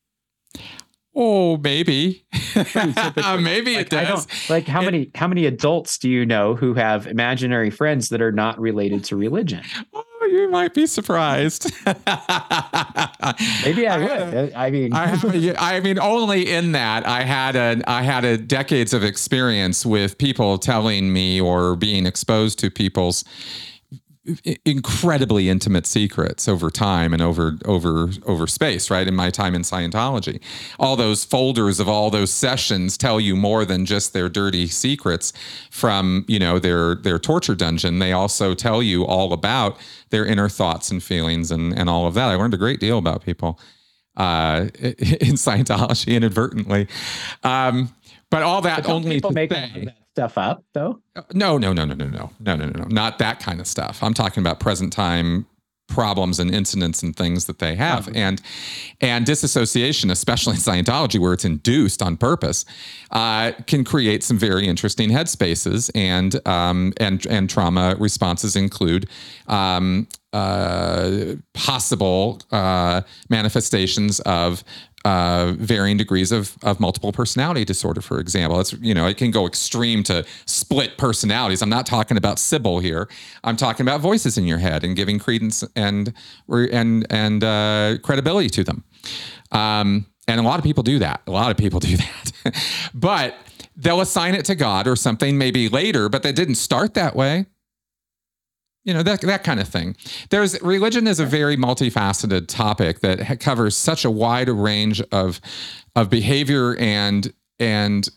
Oh, maybe. [LAUGHS] [LAUGHS] maybe like, it does. like how it, many how many adults do you know who have imaginary friends that are not related to religion? Oh, you might be surprised. [LAUGHS] maybe I would. I, I mean, I, I, mean, only in that I had a I had a decades of experience with people telling me or being exposed to people's incredibly intimate secrets over time and over over over space right? In my time in scientology. All those folders of all those sessions tell you more than just their dirty secrets from you know their their torture dungeon. They also tell you all about their inner thoughts and feelings and and all of that. I learned a great deal about people uh, [LAUGHS] in scientology inadvertently. Um, but all that only to say, stuff up though? No, no, no, no, no, no, no, no, no, not that kind of stuff. I'm talking about present time problems and incidents and things that they have oh. and and disassociation especially in scientology where it's induced on purpose uh, can create some very interesting headspaces and um, and and trauma responses include um, uh, possible uh, manifestations of uh, varying degrees of, of multiple personality disorder, for example. It's, you know, it can go extreme to split personalities. I'm not talking about Sybil here. I'm talking about voices in your head and giving credence and, and, and uh, credibility to them. Um, and a lot of people do that. A lot of people [LAUGHS] do that. but they'll assign it to God or something maybe later, but they didn't start that way you know that that kind of thing there's religion is a very multifaceted topic that covers such a wide range of of behavior and and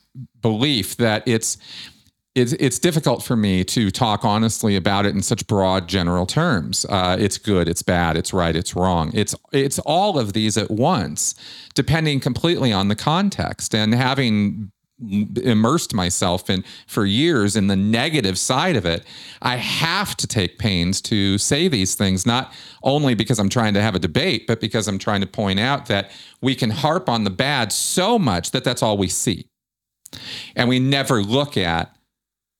belief that it's it's it's difficult for me to talk honestly about it in such broad general terms. Uh, it's good, it's bad, it's right, it's wrong. It's it's all of these at once, depending completely on the context. And having immersed myself in for years in the negative side of it i have to take pains to say these things not only because i'm trying to have a debate but because i'm trying to point out that we can harp on the bad so much that that's all we see. And we never look at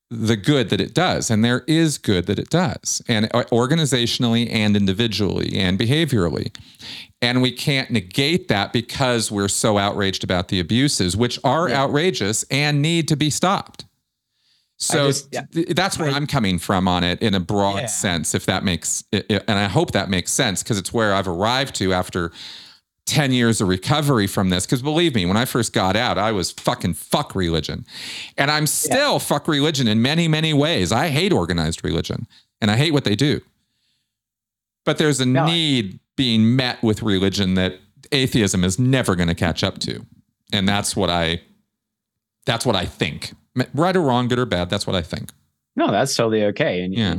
the good that it does. And there is good that it does, and uh, organizationally and individually and behaviorally. And we can't negate that because we're so outraged about the abuses, which are yeah. outrageous and need to be stopped. So just, yeah. th- that's where I, am coming from on it in a broad yeah. sense, if that makes, it, and I hope that makes sense because it's where I've arrived to after 10 years of recovery from this. Because believe me, when I first got out, I was fucking fuck religion. And I'm still yeah. fuck religion in many, many ways. I hate organized religion and I hate what they do. But there's a no. need being met with religion that atheism is never going to catch up to. And that's what I that's what I think. Right or wrong, good or bad, that's what I think. No, that's totally okay. And yeah.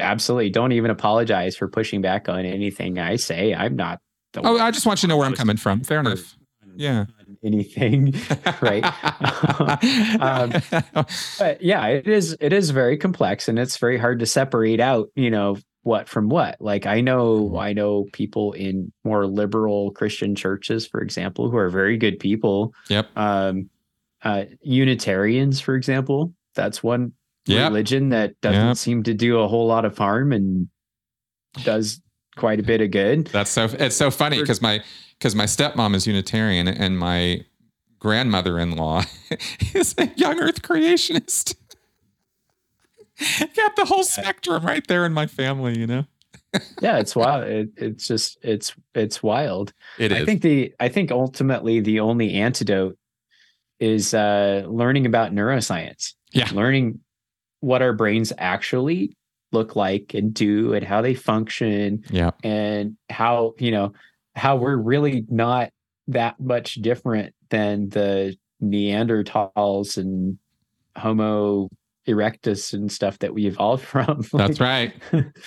absolutely don't even apologize for pushing back on anything I say. I'm not Oh, I just want you to know where I'm coming from. Fair enough. Yeah. Anything, [LAUGHS] right? [LAUGHS] um, but yeah, it is. It is very complex, and it's very hard to separate out. You know what from what. Like I know, mm-hmm. I know people in more liberal Christian churches, for example, who are very good people. Yep. Um, uh, Unitarians, for example, that's one yep. religion that doesn't yep. seem to do a whole lot of harm and does quite a bit of good. That's so it's so funny because my because my stepmom is Unitarian and my grandmother-in-law [LAUGHS] is a young Earth creationist. [LAUGHS] Got the whole spectrum right there in my family, you know. [LAUGHS] yeah, it's wild. It, it's just it's it's wild. It I think the I think ultimately the only antidote is uh learning about neuroscience. Yeah. Learning what our brains actually look like and do and how they function yeah. and how you know how we're really not that much different than the neanderthals and homo erectus and stuff that we evolved [LAUGHS] from. Like, that's right.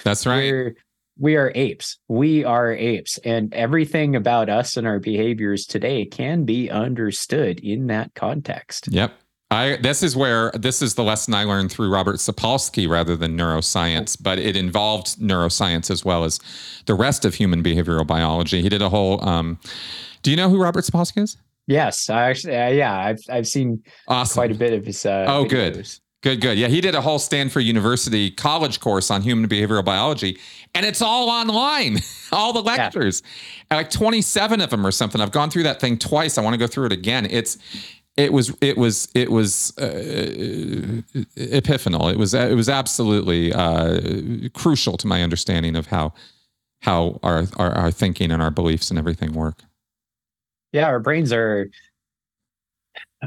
That's right. we are apes. We are apes. And everything about us and our behaviors today can be understood in that context. Yep I this is where this is the lesson I learned through Robert Sapolsky rather than neuroscience, but it involved neuroscience as well as the rest of human behavioral biology. He did a whole. Um, do you know who Robert Sapolsky is? Yes, I actually, uh, yeah, I've I've seen awesome. quite a bit of his. Uh, oh, videos. good. Good, good. Yeah, he did a whole Stanford University college course on human behavioral biology, and it's all online, [LAUGHS] all the lectures, yeah. like 27 of them or something. I've gone through that thing twice. I want to go through it again. It's it was it was it was uh, epiphanal. It was it was absolutely uh, crucial to my understanding of how how our, our our thinking and our beliefs and everything work. Yeah, our brains are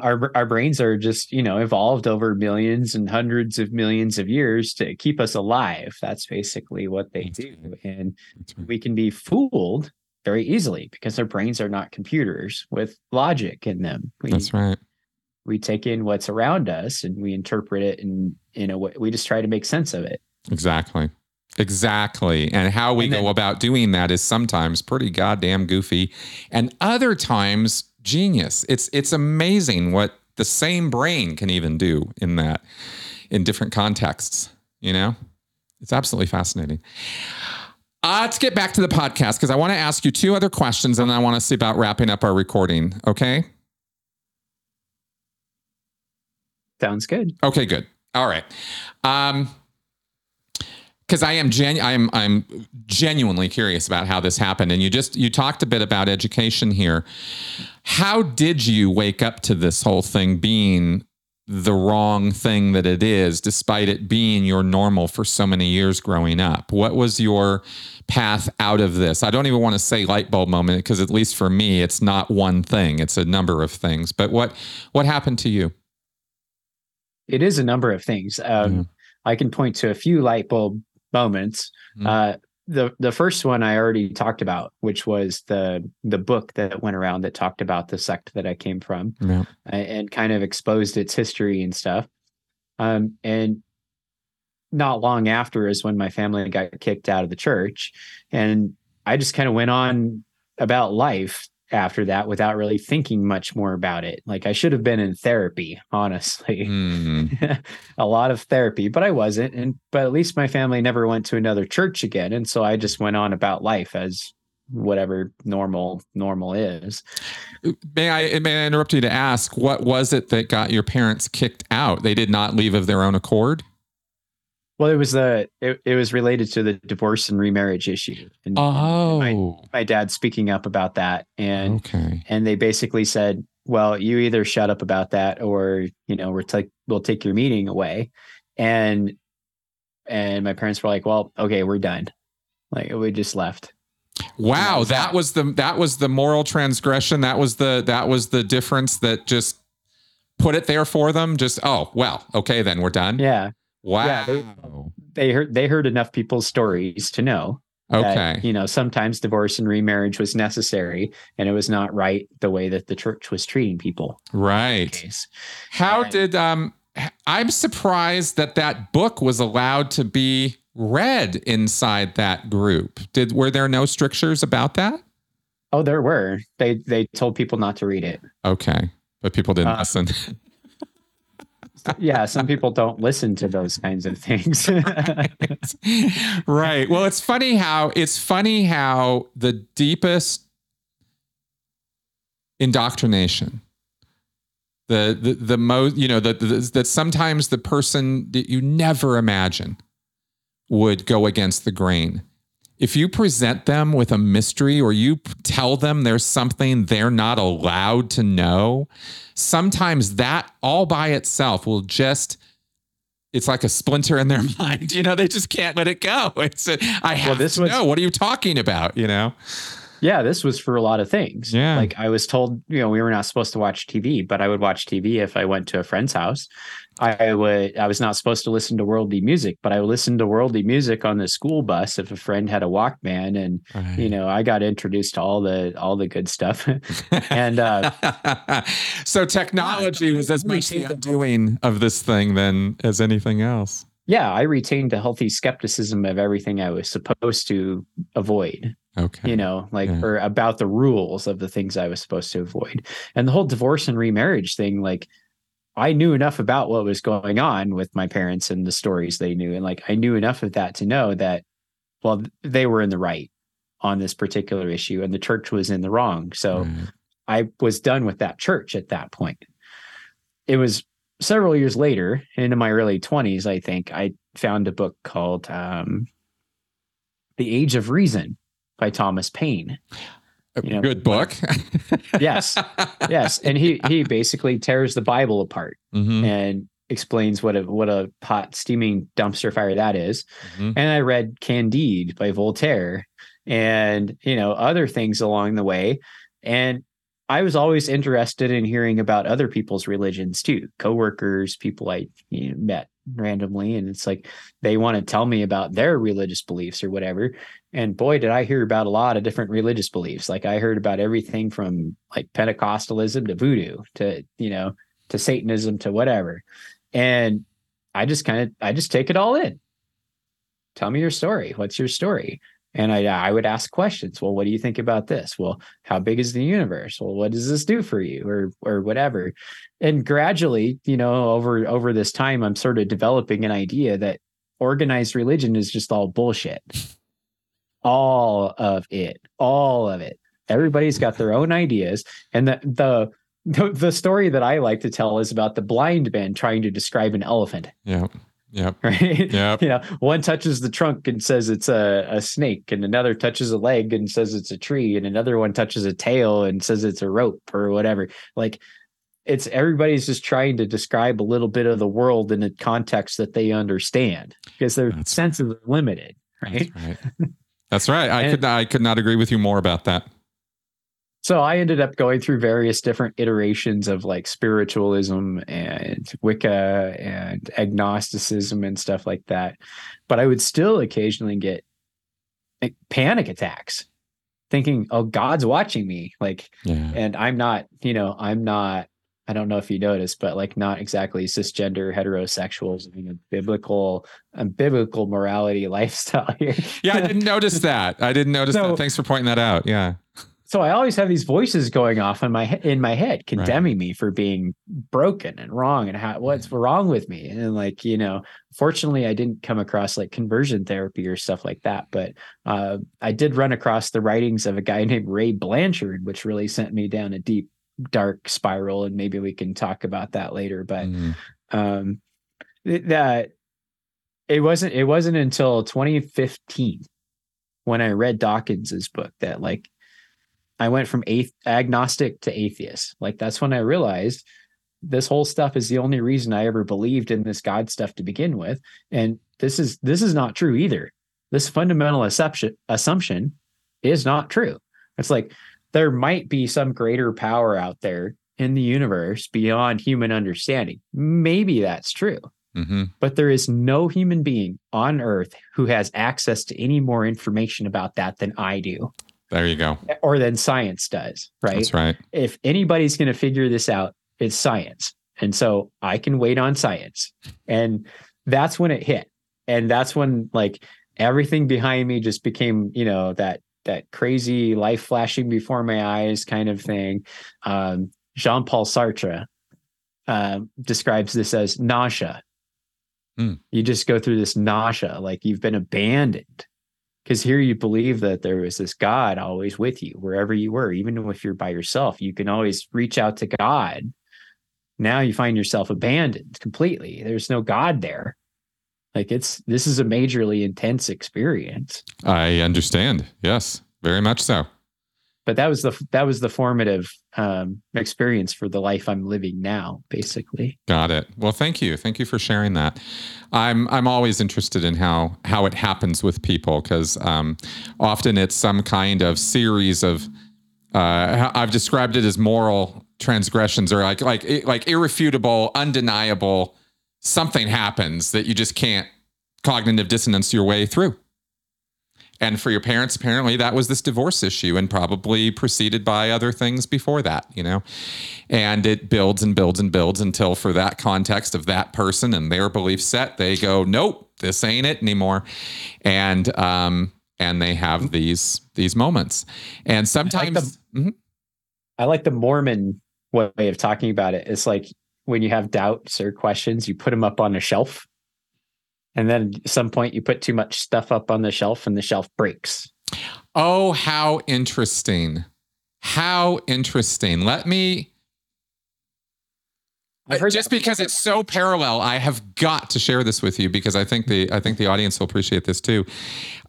our our brains are just you know evolved over millions and hundreds of millions of years to keep us alive. That's basically what they do, and we can be fooled very easily because our brains are not computers with logic in them. We, That's right. We take in what's around us and we interpret it and in a way we just try to make sense of it. Exactly. Exactly. And how we and then, go about doing that is sometimes pretty goddamn goofy and other times genius. It's it's amazing what the same brain can even do in that in different contexts, you know? It's absolutely fascinating. Uh, let's get back to the podcast because I want to ask you two other questions and then I want to see about wrapping up our recording. Okay. Sounds good. Okay, good. All right. Um, because I am genu- I'm I'm genuinely curious about how this happened. And you just you talked a bit about education here. How did you wake up to this whole thing being the wrong thing that it is, despite it being your normal for so many years growing up? What was your path out of this? I don't even want to say light bulb moment because at least for me, it's not one thing; it's a number of things. But what what happened to you? It is a number of things. Um, mm. I can point to a few light bulb moments. Mm. Uh, the the first one I already talked about, which was the the book that went around that talked about the sect that I came from, yeah. and kind of exposed its history and stuff. Um, and not long after is when my family got kicked out of the church. And I just kind of went on about life after that without really thinking much more about it. Like I should have been in therapy, honestly. Mm. [LAUGHS] a lot of therapy, but I wasn't. And but at least my family never went to another church again. And so I just went on about life as whatever normal normal is. May I may I interrupt you to ask what was it that got your parents kicked out? They did not leave of their own accord? Well, it was the it, it was related to the divorce and remarriage issue. And, oh, my, my dad speaking up about that, and okay, and they basically said, "Well, you either shut up about that, or you know, we're take we'll take your meeting away." And and my parents were like, "Well, okay, we're done." Like we just left. Wow, that, that was the that was the moral transgression. That was the that was the difference that just put it there for them. Just oh well, okay, then we're done. Yeah. Wow. Yeah, they, they heard they heard enough people's stories to know Okay. that, you know sometimes divorce and remarriage was necessary and it was not right the way that the church was treating people Right. How And- did um I'm surprised that that book was allowed to be read inside that group. Did were there no strictures about that? oh there were they they told people not to read it Okay. But people didn't Um, listen. [LAUGHS] yeah some people don't listen to those kinds of things [LAUGHS] right. Well, it's funny how it's funny how the deepest indoctrination, the the the most you know that that sometimes the person that you never imagine would go against the grain. If you present them with a mystery or you tell them there's something they're not allowed to know, sometimes that all by itself will just it's like a splinter in their [LAUGHS] mind. You know, they just can't let it go. It's a, I have this to was- know. What are you talking about? You know? yeah this was for a lot of things Yeah. like i was told you know we were not supposed to watch tv but i would watch tv if i went to a friend's house i would i was not supposed to listen to worldly music but i listened to worldly music on the school bus if a friend had a walkman and you know i got introduced to all the all the good stuff [LAUGHS] and uh [LAUGHS] so technology was as much the undoing of this thing than as anything else. yeah i retained a healthy skepticism of everything i was supposed to avoid Okay. you know like Yeah. or about the rules of the things i was supposed to avoid and the whole divorce and remarriage thing like i knew enough about what was going on with my parents and the stories they knew and like i knew enough of that to know that well they were in the right on this particular issue and the church was in the wrong so Right. I was done with that church at that point. It was several years later, into my early 20s, I think, I found a book called um, The Age of Reason by Thomas Paine. A you know, good book. [LAUGHS] Yes. Yes. And he he basically tears the Bible apart Mhm, and explains what a what a hot steaming dumpster fire that is. mhm. And I read Candide by Voltaire and, you know, other things along the way. And I was always interested in hearing about other people's religions too, coworkers, people I you know, met randomly. And it's like they want to tell me about their religious beliefs or whatever. And boy, did I hear about a lot of different religious beliefs. Like I heard about everything from like Pentecostalism to voodoo to, you know, to Satanism to whatever. And I just kind of, I just take it all in tell me your story. What's your story? And I I would ask questions. Well, what do you think about this? Well, how big is the universe? Well, what does this do for you, or or whatever? And gradually, you know, over over this time, I'm sort of developing an idea that organized religion is just all bullshit. All of it, all of it. Everybody's got their own ideas, and the the the, the story that I like to tell is about the blind man trying to describe an elephant. Yep. Yep. [LAUGHS] Right? Yep. you know, one touches the trunk and says it's a, a snake, and another touches a leg and says it's a tree, and another one touches a tail and says it's a rope or whatever. Like it's everybody's just trying to describe a little bit of the world in a context that they understand because their That's- senses are limited, right? That's right. That's right. I And- could I could not agree with you more about that. So I ended up going through various different iterations of like spiritualism and Wicca and agnosticism and stuff like that. But I would still occasionally get like, panic attacks thinking, oh, God's watching me. Like, Yeah. and I'm not, you know, I'm not I don't know if you noticed, but like not exactly cisgender heterosexuals living a biblical a biblical morality [LAUGHS] lifestyle here. yeah, I didn't notice that. I didn't notice so, that. Thanks for pointing that out. Yeah. So I always have these voices going off in my in my head, condemning right. me for being broken and wrong and how what's wrong with me. And like you know, fortunately, I didn't come across like conversion therapy or stuff like that. But uh, I did run across the writings of a guy [LAUGHS] named Ray Blanchard, which really sent me down a deep dark spiral and maybe we can talk about that later but mm. um that it wasn't it wasn't until 2015 when i read dawkins's book that like i went from ath- agnostic to atheist like that's when i realized this whole stuff is the only reason i ever believed in this god stuff to begin with and this is this is not true either this fundamental assumption assumption is not true it's like there might be some greater power out there in the universe beyond human understanding. Maybe that's true. Mm-hmm. But there is no human being on earth who has access to any more information about that than I do. There you go. Or than science does, right? That's right. If anybody's going to figure this out, it's science. And so I can wait on science. And that's when it hit. And that's when like everything behind me just became, you know, that that crazy life flashing before my eyes kind of thing. Um, Jean Paul Sartre uh, describes this as nausea. Mm. You just go through this nausea, like you've been abandoned. Because here you believe that there was this God always with you, wherever you were, even if you're by yourself, you can always reach out to God. Now you find yourself abandoned completely. There's no God there. Like it's this is a majorly intense experience. I understand. Yes, very much so. But that was the that was the formative um, experience for the life I'm living now, basically. Got it. Well, thank you, thank you for sharing that. I'm I'm always interested in how how it happens with people because um, often it's some kind of series of uh, I've described it as moral transgressions or like like like irrefutable, undeniable something happens that you just can't cognitive dissonance your way through. And for your parents, apparently that was this divorce issue and probably preceded by other things before that, you know? And it builds and builds and builds until for that context of that person and their belief set, they go, nope, this ain't it anymore. And, um, and they have these, these moments. And sometimes, I like the, mm-hmm. I like the Mormon way of talking about it. It's like when you have doubts or questions, you put them up on a shelf. And then at some point you put too much stuff up on the shelf and the shelf breaks. Oh, how interesting. How interesting. Let me I just because it's so parallel, I have got to share this with you because I think the I think the audience will appreciate this too.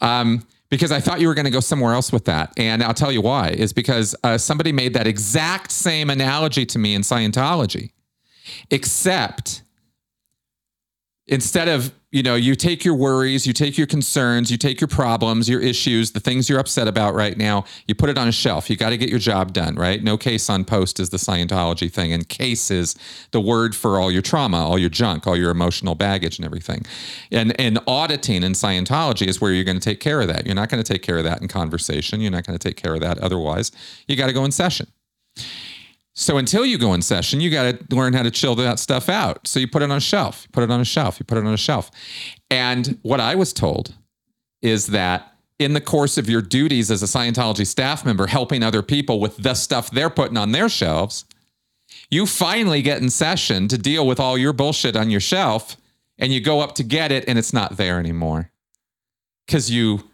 Um, because I thought you were going to go somewhere else with that, and I'll tell you why. Is because uh, somebody made that exact same analogy to me in Scientology except instead of you know you take your worries you take your concerns you take your problems your issues the things you're upset about right now you put it on a shelf. You got to get your job done right? No case on post is the scientology thing and case is the word for all your trauma all your junk all your emotional baggage and everything. And and auditing in scientology is where you're going to take care of that. You're not going to take care of that in conversation. You're not going to take care of that otherwise. You got to go in session so until you go in session, you got to learn how to chill that stuff out. So you put it on a shelf, you put it on a shelf, you put it on a shelf. And what I was told is that in the course of your duties as a Scientology staff member, helping other people with the stuff they're putting on their shelves, you finally get in session to deal with all your bullshit on your shelf and you go up to get it and it's not there anymore because you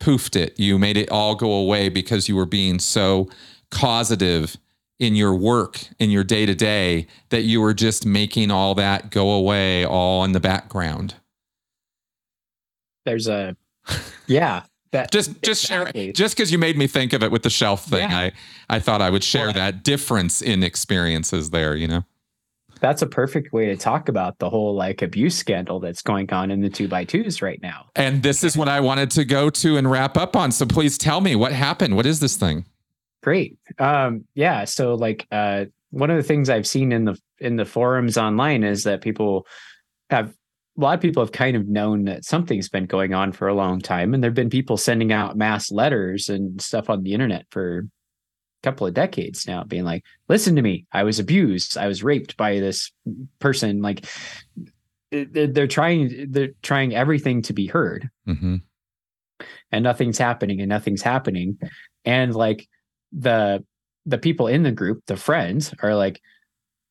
poofed it. You made it all go away because you were being so causative in your work in your day to day that you were just making all that go away all in the background? There's a yeah that [LAUGHS] just just exactly. share just because you made me think of it with the shelf thing yeah. i i thought i would share well, that difference in experiences there you know? That's a perfect way to talk about the whole like abuse scandal that's going on in the two by twos right now. And this is what i wanted to go to and wrap up on so please tell me what happened. What is this thing Great. Um, yeah. So like uh, one of the things I've seen in the in the forums online is that people have a lot of people have kind of known that something's been going on for a long time, and there've been people sending out mass letters and stuff on the internet for a couple of decades now being like listen to me i was abused i was raped by this person like they're, they're trying they're trying everything to be heard hmm and nothing's happening and nothing's happening and like the the people in the group the friends are like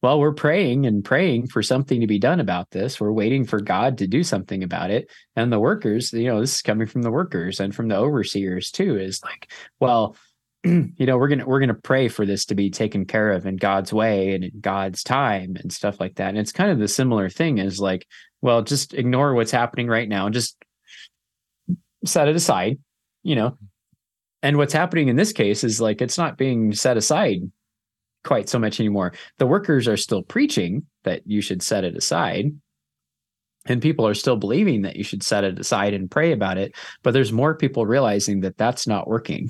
well we're praying and praying for something to be done about this. We're waiting for god to do something about it. And the workers you know this is coming from the workers and from the overseers too is like well [CLEARS THROAT] you know we're gonna we're gonna pray for this to be taken care of in god's way and in god's time and stuff like that. And it's kind of the similar thing is like well just ignore what's happening right now and just set it aside you know and what's happening in this case is like it's not being set aside quite so much anymore the workers are still preaching that you should set it aside and people are still believing that you should set it aside and pray about it but there's more people realizing that that's not working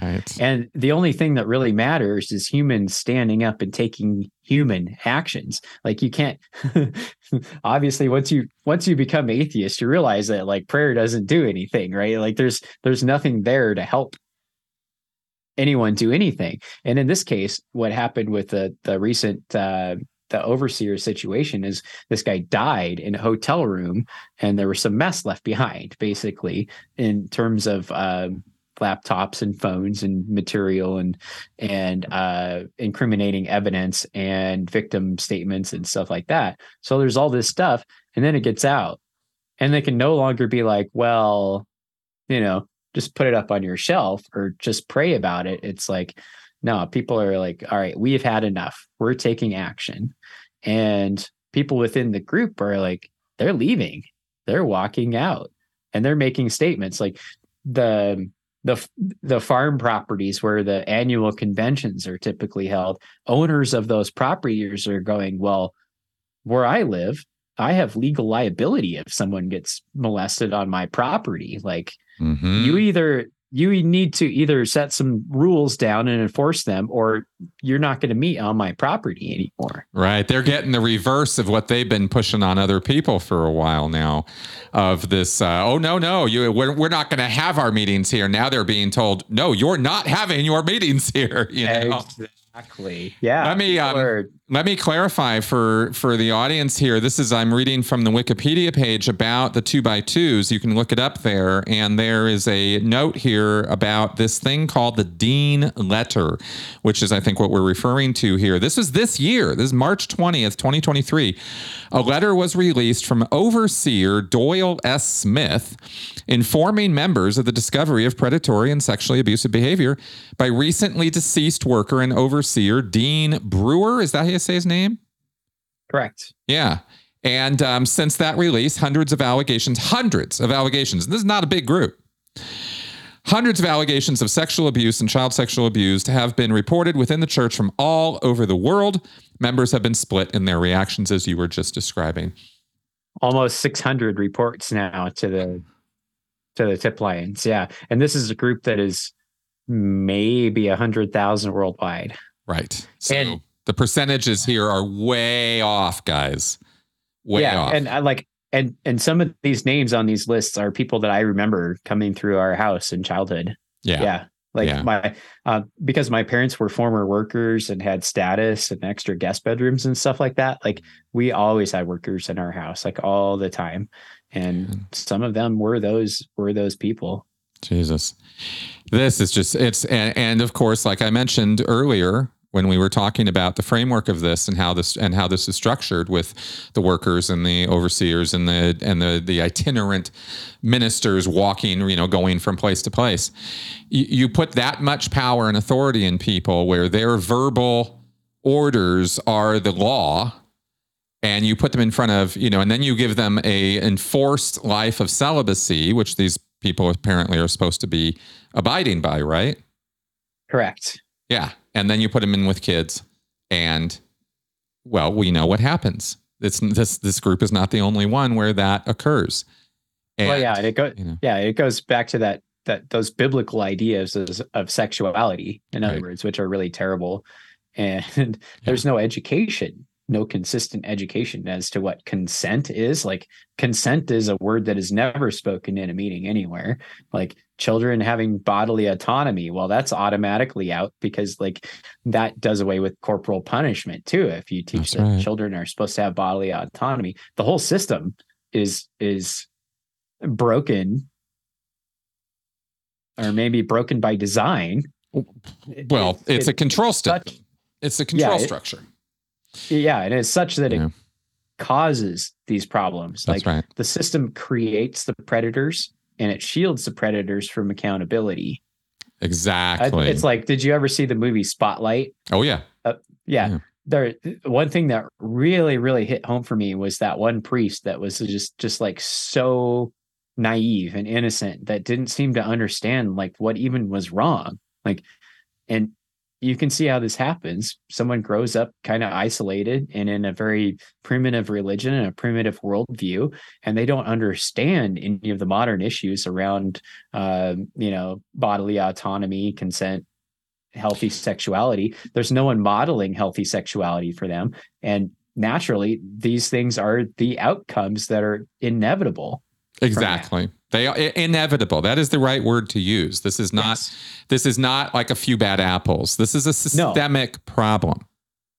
Right. and the only thing that really matters is humans standing up and taking human actions. Like you can't [LAUGHS] obviously once you once you become atheist, you realize that like prayer doesn't do anything, right? Like there's there's nothing there to help anyone do anything. And in this case, what happened with the the recent uh the overseer situation is this guy died in a hotel room and there was some mess left behind basically in terms of um laptops and phones and material and and uh, incriminating evidence and victim statements and stuff like that. So there's all this stuff, and then it gets out, and they can no longer be like, well, you know, just put it up on your shelf or just pray about it. It's like, no, people are like, all right, we've had enough. We're taking action, and people within the group are like, they're leaving, they're walking out, and they're making statements like the the the farm properties where the annual conventions are typically held owners of those properties are going well where i live i have legal liability if someone gets molested on my property like Mhm. you either you need to either set some rules down and enforce them or you're not going to meet on my property anymore Right. They're getting the reverse of what they've been pushing on other people for a while now of this, uh, oh, no, no, you, we're, we're not going to have our meetings here. Now they're being told, no, you're not having your meetings here. [LAUGHS] You know? Exactly yeah Let me, um, Let me clarify for for the audience here. This is I'm reading from the Wikipedia page about the two by twos. You can look it up there, and there is a note here about this thing called the Dean Letter, which is I think what we're referring to here. This is this year. This is March twentieth, twenty twenty three. A letter was released from Overseer Doyle S. Smith, informing members of the discovery of predatory and sexually abusive behavior by recently deceased worker and overseer Dean Brewer. Is that how you say his name? correct Yeah. And um, since that release, hundreds of allegations, hundreds of allegations. This is not a big group. Hundreds of allegations of sexual abuse and child sexual abuse have been reported within the church from all over the world. Members have been split in their reactions, as you were just describing. almost 600 reports now to the to the tip lines yeah and this is a group that is maybe 100000 worldwide Right. So And- the percentages here are way off, guys. Way yeah off. and i like and and some of these names on these lists are people that i remember coming through our house in childhood yeah. yeah like Yeah. my uh, because my parents were former workers and had status and extra guest bedrooms and stuff like that like we always had workers in our house like all the time and Mm. some of them were those were those people Jesus. This is just, it's, and, and of course, like I mentioned earlier, when we were talking about the framework of this and how this and how this is structured with the workers and the overseers and the and the the itinerant ministers walking you know going from place to place you, you put that much power and authority in people where their verbal orders are the law and you put them in front of you know and then you give them a enforced life of celibacy which these people apparently are supposed to be abiding by right? Correct. Yeah. And then you put them in with kids and well we know what happens. It's this this group is not the only one where that occurs. And, well yeah and it goes you know. yeah it goes back to that that those biblical ideas of, of sexuality in other words which are really terrible. And [LAUGHS] there's no education no consistent education as to what consent is. Like consent is a word that is never spoken in a meeting anywhere. Like children having bodily autonomy, well, that's automatically out because like that does away with corporal punishment too. If you teach That's that right. children are supposed to have bodily autonomy, the whole system is is broken or maybe broken by design. Well, it's a control such- It's a control it- structure. Yeah, and it's such that Yeah. it causes these problems. That's like right. the system creates the predators and it shields the predators from accountability. I- Exactly. It's like, did you ever see the movie Spotlight? oh yeah. Uh, yeah. Yeah. There one thing that really, really hit home for me was that one priest that was just just like so naive and innocent that didn't seem to understand like what even was wrong. Like and you can see how this happens. Someone grows up kind of isolated and in a very primitive religion and a primitive worldview, and they don't understand any of the modern issues around, uh, you know, bodily autonomy, consent, healthy sexuality. There's no one modeling healthy sexuality for them, and naturally, these things are the outcomes that are inevitable. Exactly. They are inevitable. That is the right word to use. This is not Yes. this is not like a few bad apples. This is a systemic problem.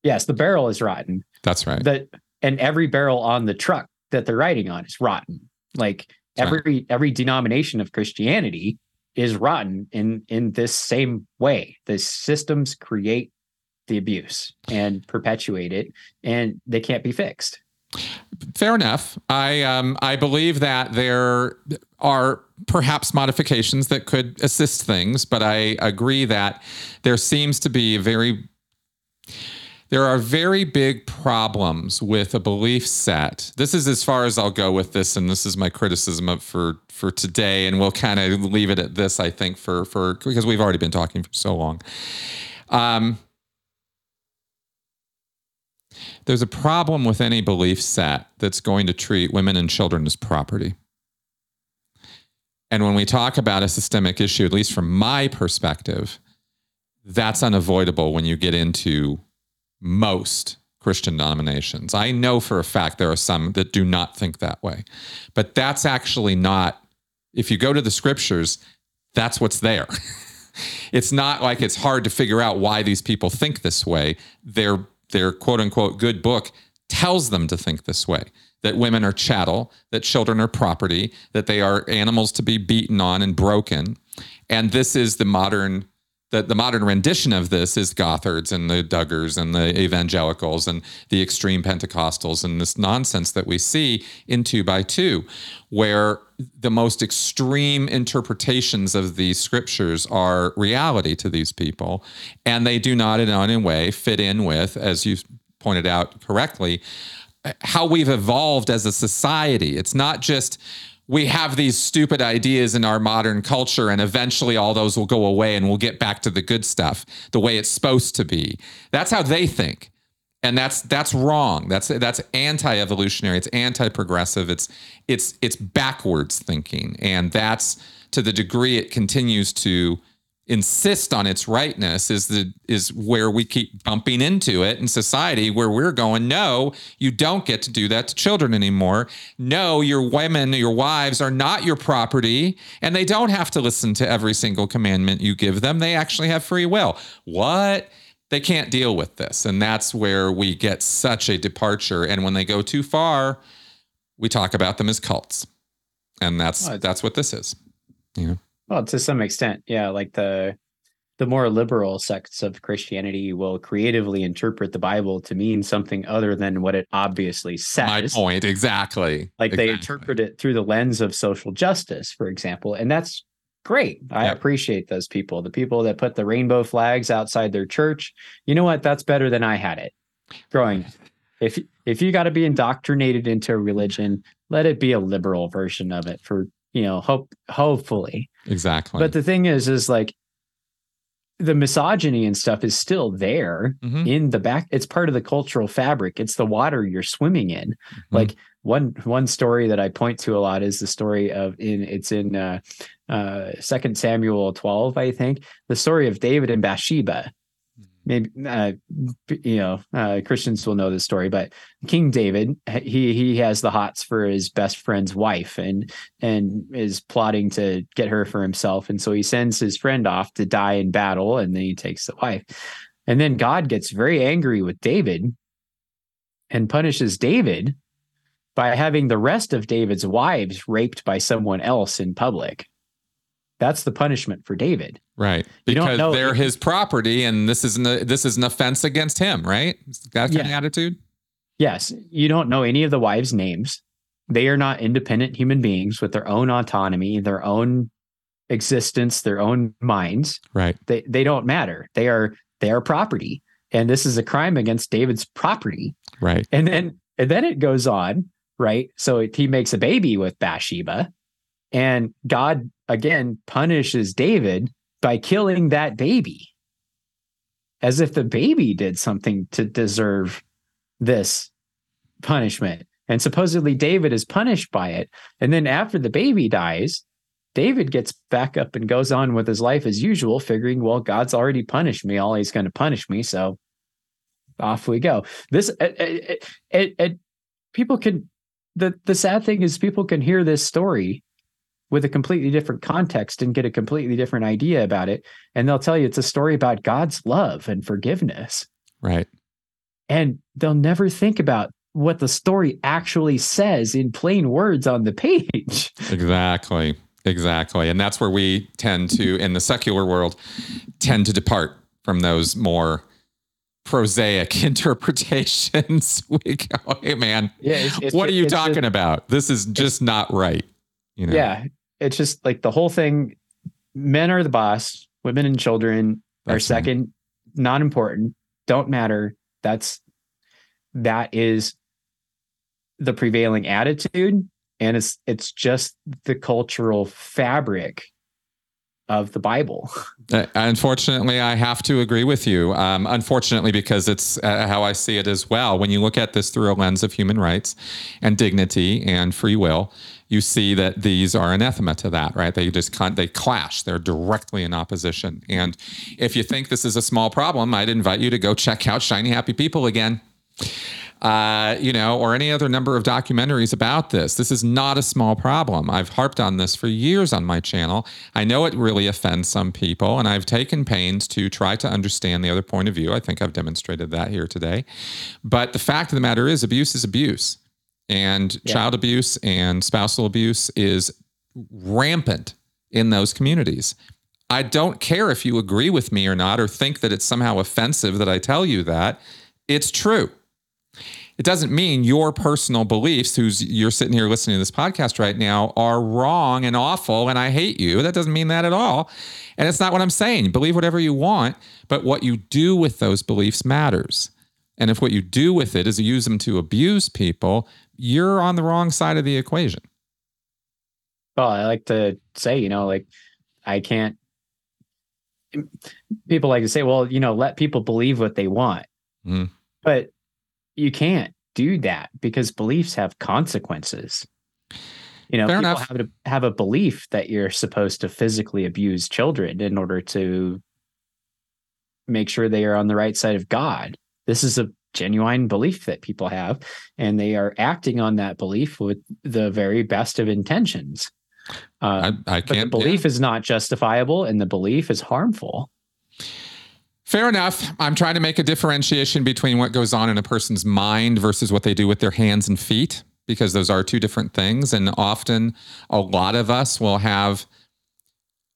Yes, the barrel is rotten. That's right. that and every barrel on the truck that they're riding on is rotten like That's right. every every denomination of christianity is rotten in in this same way the systems create the abuse and perpetuate it and they can't be fixed Fair enough. I um I believe that there are perhaps modifications that could assist things, but I agree that there seems to be very there are very big problems with a belief set. This is as far as I'll go with this, and this is my criticism of for for today, and we'll kind of leave it at this. I think for for because we've already been talking for so long. Um, there's a problem with any belief set that's going to treat women and children as property. And when we talk about a systemic issue, at least from my perspective, that's unavoidable when you get into most Christian denominations. I know for a fact there are some that do not think that way, but that's actually not, if you go to the scriptures, that's what's there. [LAUGHS] it's not like it's hard to figure out why these people think this way. Their their quote unquote good book tells them to think this way that women are chattel, that children are property, that they are animals to be beaten on and broken. And this is the modern the, the modern rendition of this is Gothards and the Duggars and the evangelicals and the extreme Pentecostals and this nonsense that we see in two by two, where the most extreme interpretations of these scriptures are reality to these people. And they do not in any way fit in with, as you pointed out correctly, how we've evolved as a society. It's not just we have these stupid ideas in our modern culture and eventually all those will go away and we'll get back to the good stuff the way it's supposed to be. That's how they think. And that's that's wrong. That's that's anti-evolutionary. It's anti-progressive. It's it's it's backwards thinking. And that's to the degree it continues to insist on its rightness is the is where we keep bumping into it in society where we're going no you don't get to do that to children anymore. No your women your wives are not your property and they don't have to listen to every single commandment you give them. They actually have free will. What? They can't deal with this and that's where we get such a departure and when they go too far we talk about them as cults. And that's that's what this is. You know well to some extent yeah like the the more liberal sects of christianity will creatively interpret the bible to mean something other than what it obviously says. my point exactly like they interpret it through the lens of social justice for example and that's great. I Yep. appreciate those people the people that put the rainbow flags outside their church. You know what? That's better than i had it. Growing if if you got to be indoctrinated into a religion let it be a liberal version of it for you know hope hopefully exactly. But the thing is is like the misogyny and stuff is still there Mhm. in the back. It's part of the cultural fabric. It's the water you're swimming in. Mm-hmm. like one one story that i point to a lot is the story of in it's in uh uh second samuel 12 i think. The story of david and bathsheba maybe uh, you know uh, Christians will know this story, but King David he he has the hots for his best friend's wife and and is plotting to get her for himself, and so he sends his friend off to die in battle, and then he takes the wife, and then God gets very angry with David and punishes David by having the rest of David's wives raped by someone else in public. That's the punishment for David. Right. Because they're his property and this is an, this is an offense against him, right? That kind of attitude? Yes, you don't know any of the wives' names. They are not independent human beings with their own autonomy, their own existence, their own minds. Right. They they don't matter. They are they are property. And this is a crime against David's property. Right. And then and then it goes on, right? So it- he makes a baby with Bathsheba, and God again punishes David by killing that baby, as if the baby did something to deserve this punishment. And supposedly David is punished by it. And then after the baby dies, David gets back up and goes on with his life as usual, figuring, well, God's already punished me. All he's going to punish me. So off we go. This, it, it, it, people can, the, the sad thing is people can hear this story with a completely different context and get a completely different idea about it. And they'll tell you it's a story about God's love and forgiveness. Right. And they'll never think about what the story actually says in plain words on the page. Exactly. Exactly. And that's where we tend to, in the secular world, tend to depart from those more prosaic [LAUGHS] interpretations. [LAUGHS] we go, hey, man, Yeah. It's, it's what are you talking just- about? This is just not right. You know? Yeah. It's just like the whole thing men are the boss, women and children are That's right. second, not important, don't matter. That's that is the prevailing attitude. And it's it's just the cultural fabric of the Bible. Uh, unfortunately, I have to agree with you. Um, unfortunately, because it's uh, how I see it as well. When you look at this through a lens of human rights and dignity and free will, you see that these are anathema to that, right? They just con- they clash. They're directly in opposition. And if you think this is a small problem, I'd invite you to go check out Shiny Happy People again uh, you know, or any other number of documentaries about this. This is not a small problem. I've harped on this for years on my channel. I know it really offends some people, and I've taken pains to try to understand the other point of view. I think I've demonstrated that here today. But the fact of the matter is, abuse is abuse, and Yeah. child abuse and spousal abuse is rampant in those communities. I don't care if you agree with me or not, or think that it's somehow offensive that I tell you that. It's true it doesn't mean your personal beliefs who's you're sitting here listening to this podcast right now are wrong and awful and i hate you that doesn't mean that at all and it's not what i'm saying believe whatever you want but what you do with those beliefs matters and if what you do with it is use them to abuse people you're on the wrong side of the equation Well, I like to say, you know, like I can't. People like to say, well, you know, let people believe what they want. Mm. But you can't do that because beliefs have consequences. You know, Fair people enough. have to have a belief that you're supposed to physically abuse children in order to make sure they are on the right side of God. This is a genuine belief that people have, and they are acting on that belief with the very best of intentions. Uh, i, I but the can't belief is not justifiable and the belief is harmful. Fair enough. I'm trying to make a differentiation between what goes on in a person's mind versus what they do with their hands and feet, because those are two different things. And often a lot of us will have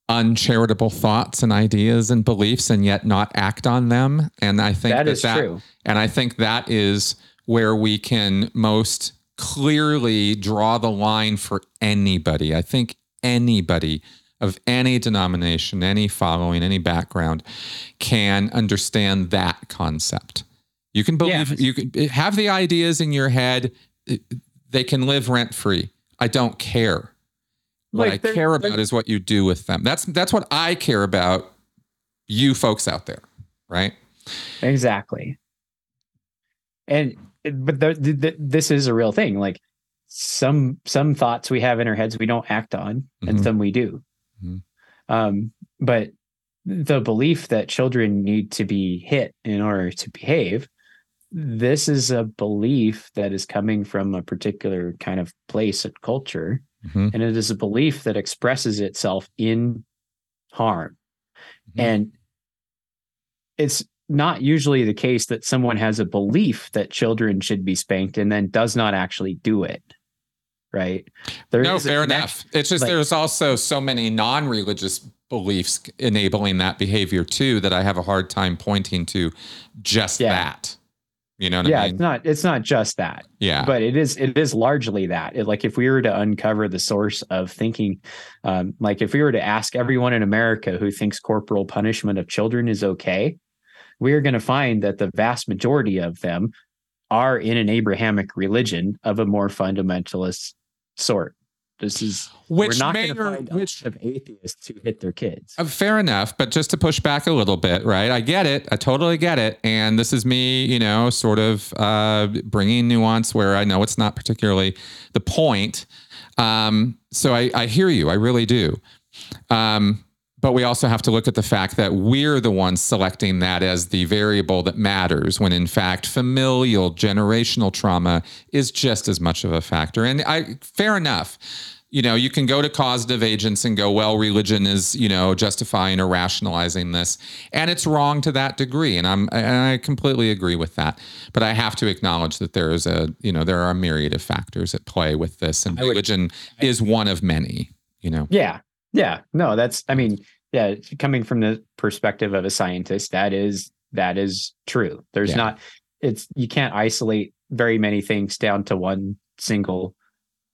uncharitable thoughts and ideas and beliefs and yet not act on them. And I think That that, is that true. and I think that is where we can most clearly draw the line for anybody. I think anybody of any denomination, any following, any background can understand that concept. You can believe, Yes. you can have the ideas in your head, they can live rent free. I don't care. What Like, I care about is what you do with them. That's that's what I care about you folks out there, right? Exactly. And but the, the, this is a real thing. Like some some thoughts we have in our heads we don't act on, and Mhm. some we do. Mhm. Um, but the belief that children need to be hit in order to behave this is a belief that is coming from a particular kind of place and culture mm-hmm. and it is a belief that expresses itself in harm mm-hmm. and it's not usually the case that someone has a belief that children should be spanked and then does not actually do it right there no fair enough it's just like, there's also so many non-religious beliefs enabling that behavior too that i have a hard time pointing to just yeah. that you know yeah I mean? it's not it's not just that yeah. but it is it is largely that. It, like if we were to uncover the source of thinking um, like if we were to ask everyone in america who thinks corporal punishment of children is okay we are going to find that the vast majority of them are in an abrahamic religion of a more fundamentalist sort this is which we're not going to find which of atheists who hit their kids. Uh, fair enough, but just to push back a little bit, right? I get it. I totally get it. And this is me, you know, sort of uh, bringing nuance where I know it's not particularly the point. Um, so I, I hear you. I really do. Um, but we also have to look at the fact that we're the ones selecting that as the variable that matters when in fact familial generational trauma is just as much of a factor. And i fair enough. You know you can go to causative agents and go well religion is you know justifying or rationalizing this. And it's wrong to that degree and i'm and i completely agree with that. But i have to acknowledge that there is a you know there are a myriad of factors at play with this and religion would, is one of many you know? Yeah. Yeah, no, that's I mean, yeah, coming from the perspective of a scientist, that is that is true. There's yeah. not it's you can't isolate very many things down to one single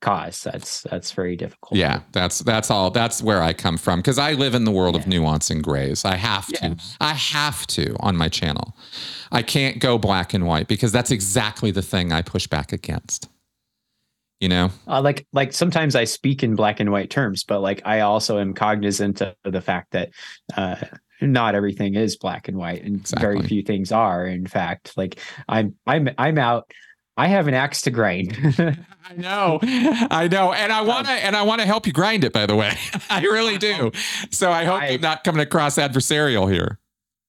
cause. That's that's very difficult. Yeah, that's that's all. That's where I come from because I live in the world yeah. of nuance and grays. I have yeah. to. I have to on my channel. I can't go black and white because that's exactly the thing I push back against you know? Uh, like like sometimes i speak in black and white terms but like i also am cognizant of the fact that uh, not everything is black and white and exactly. very few things are in fact. Like i'm i'm i'm out. I have an axe to grind. [LAUGHS] I know. I know. And i want to and i want to help you grind it by the way. [LAUGHS] I really do. So i hope I, i'm not coming across adversarial here.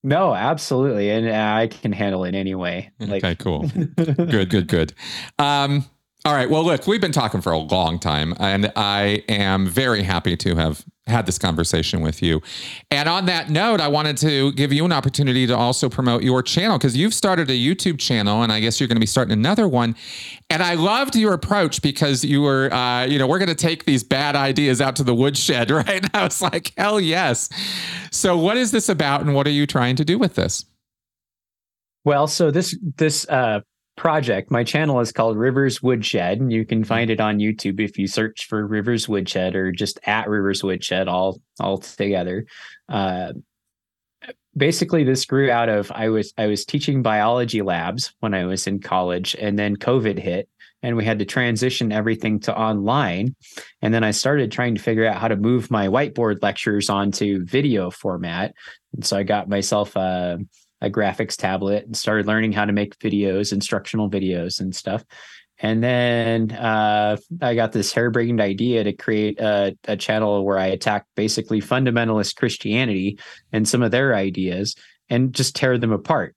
No, absolutely, and I can handle it anyway. Like, okay, cool, [LAUGHS] good, good, good. Um, all right. Well, look, we've been talking for a long time, and I am very happy to have had this conversation with you. And on that note, I wanted to give you an opportunity to also promote your channel because you've started a YouTube channel, and I guess you're going to be starting another one. And I loved your approach because you were, uh, you know, we're going to take these bad ideas out to the woodshed, [LAUGHS] right? And I was like, hell yes. So, what is this about, and what are you trying to do with this? Well, so this this uh, project. My channel is called Rivers Woodshed, and you can mm-hmm. find it on YouTube if you search for Rivers Woodshed or just at Rivers Woodshed all all together. Uh, basically, this grew out of I was I was teaching biology labs when I was in college, and then COVID hit, and we had to transition everything to online. And then I started trying to figure out how to move my whiteboard lectures onto video format. And so I got myself a a graphics tablet and started learning how to make videos, instructional videos and stuff. And then uh, I got this harebrained idea to create a, a, channel where I attack basically fundamentalist Christianity and some of their ideas and just tear them apart.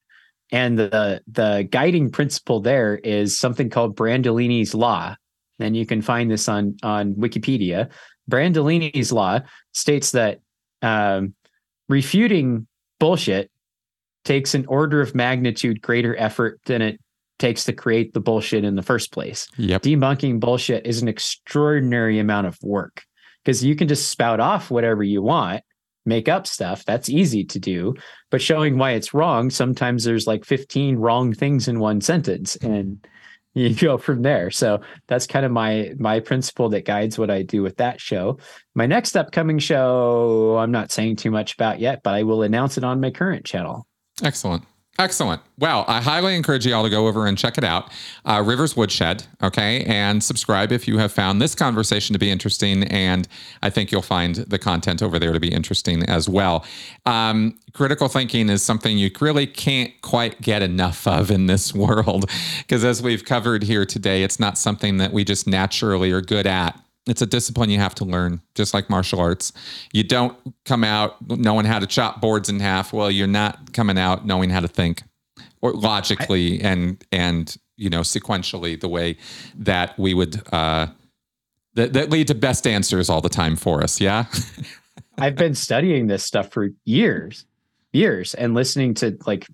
And the the guiding principle there is something called Brandolini's law. And you can find this on on Wikipedia. Brandolini's law states that um, refuting bullshit takes an order of magnitude greater effort than it takes to create the bullshit in the first place. Yep. Debunking bullshit is an extraordinary amount of work because you can just spout off whatever you want, make up stuff. That's easy to do. But showing why it's wrong, sometimes there's like 15 wrong things in one sentence hmm. and [LAUGHS] you go from there. So that's kind of my my principle that guides what I do with that show. My next upcoming show, I'm not saying too much about yet, but I will announce it on my current channel. Excellent. Excellent. Well, I highly encourage you all to go over and check it out. Uh, Rivers Woodshed, okay? And subscribe if you have found this conversation to be interesting. And I think you'll find the content over there to be interesting as well. Um, critical thinking is something you really can't quite get enough of in this world. Because as we've covered here today, it's not something that we just naturally are good at It's a discipline you have to learn, just like martial arts. You don't come out knowing how to chop boards in half. Well, you're not coming out knowing how to think or logically I, and and you know sequentially the way that we would uh, that, that lead to best answers all the time for us. Yeah. [LAUGHS] I've been studying this stuff for years, years, and listening to like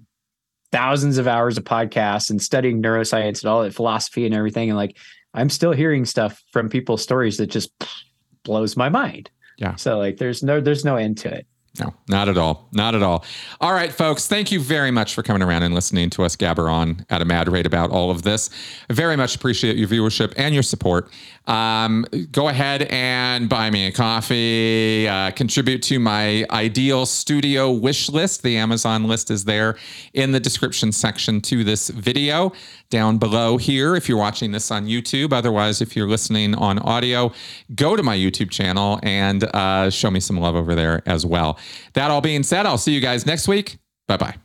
thousands of hours of podcasts and studying neuroscience and all that philosophy and everything. And like, I'm still hearing stuff from people's stories that just blows my mind. Yeah. So like, there's no, there's no end to it. No, not at all. Not at all. All right, folks. Thank you very much for coming around and listening to us gabber on at a mad rate about all of this. I very much appreciate your viewership and your support. Um, go ahead and buy me a coffee, uh, contribute to my ideal studio wish list. The Amazon list is there in the description section to this video down below here if you're watching this on YouTube. Otherwise, if you're listening on audio, go to my YouTube channel and uh, show me some love over there as well. That all being said, I'll see you guys next week. Bye bye.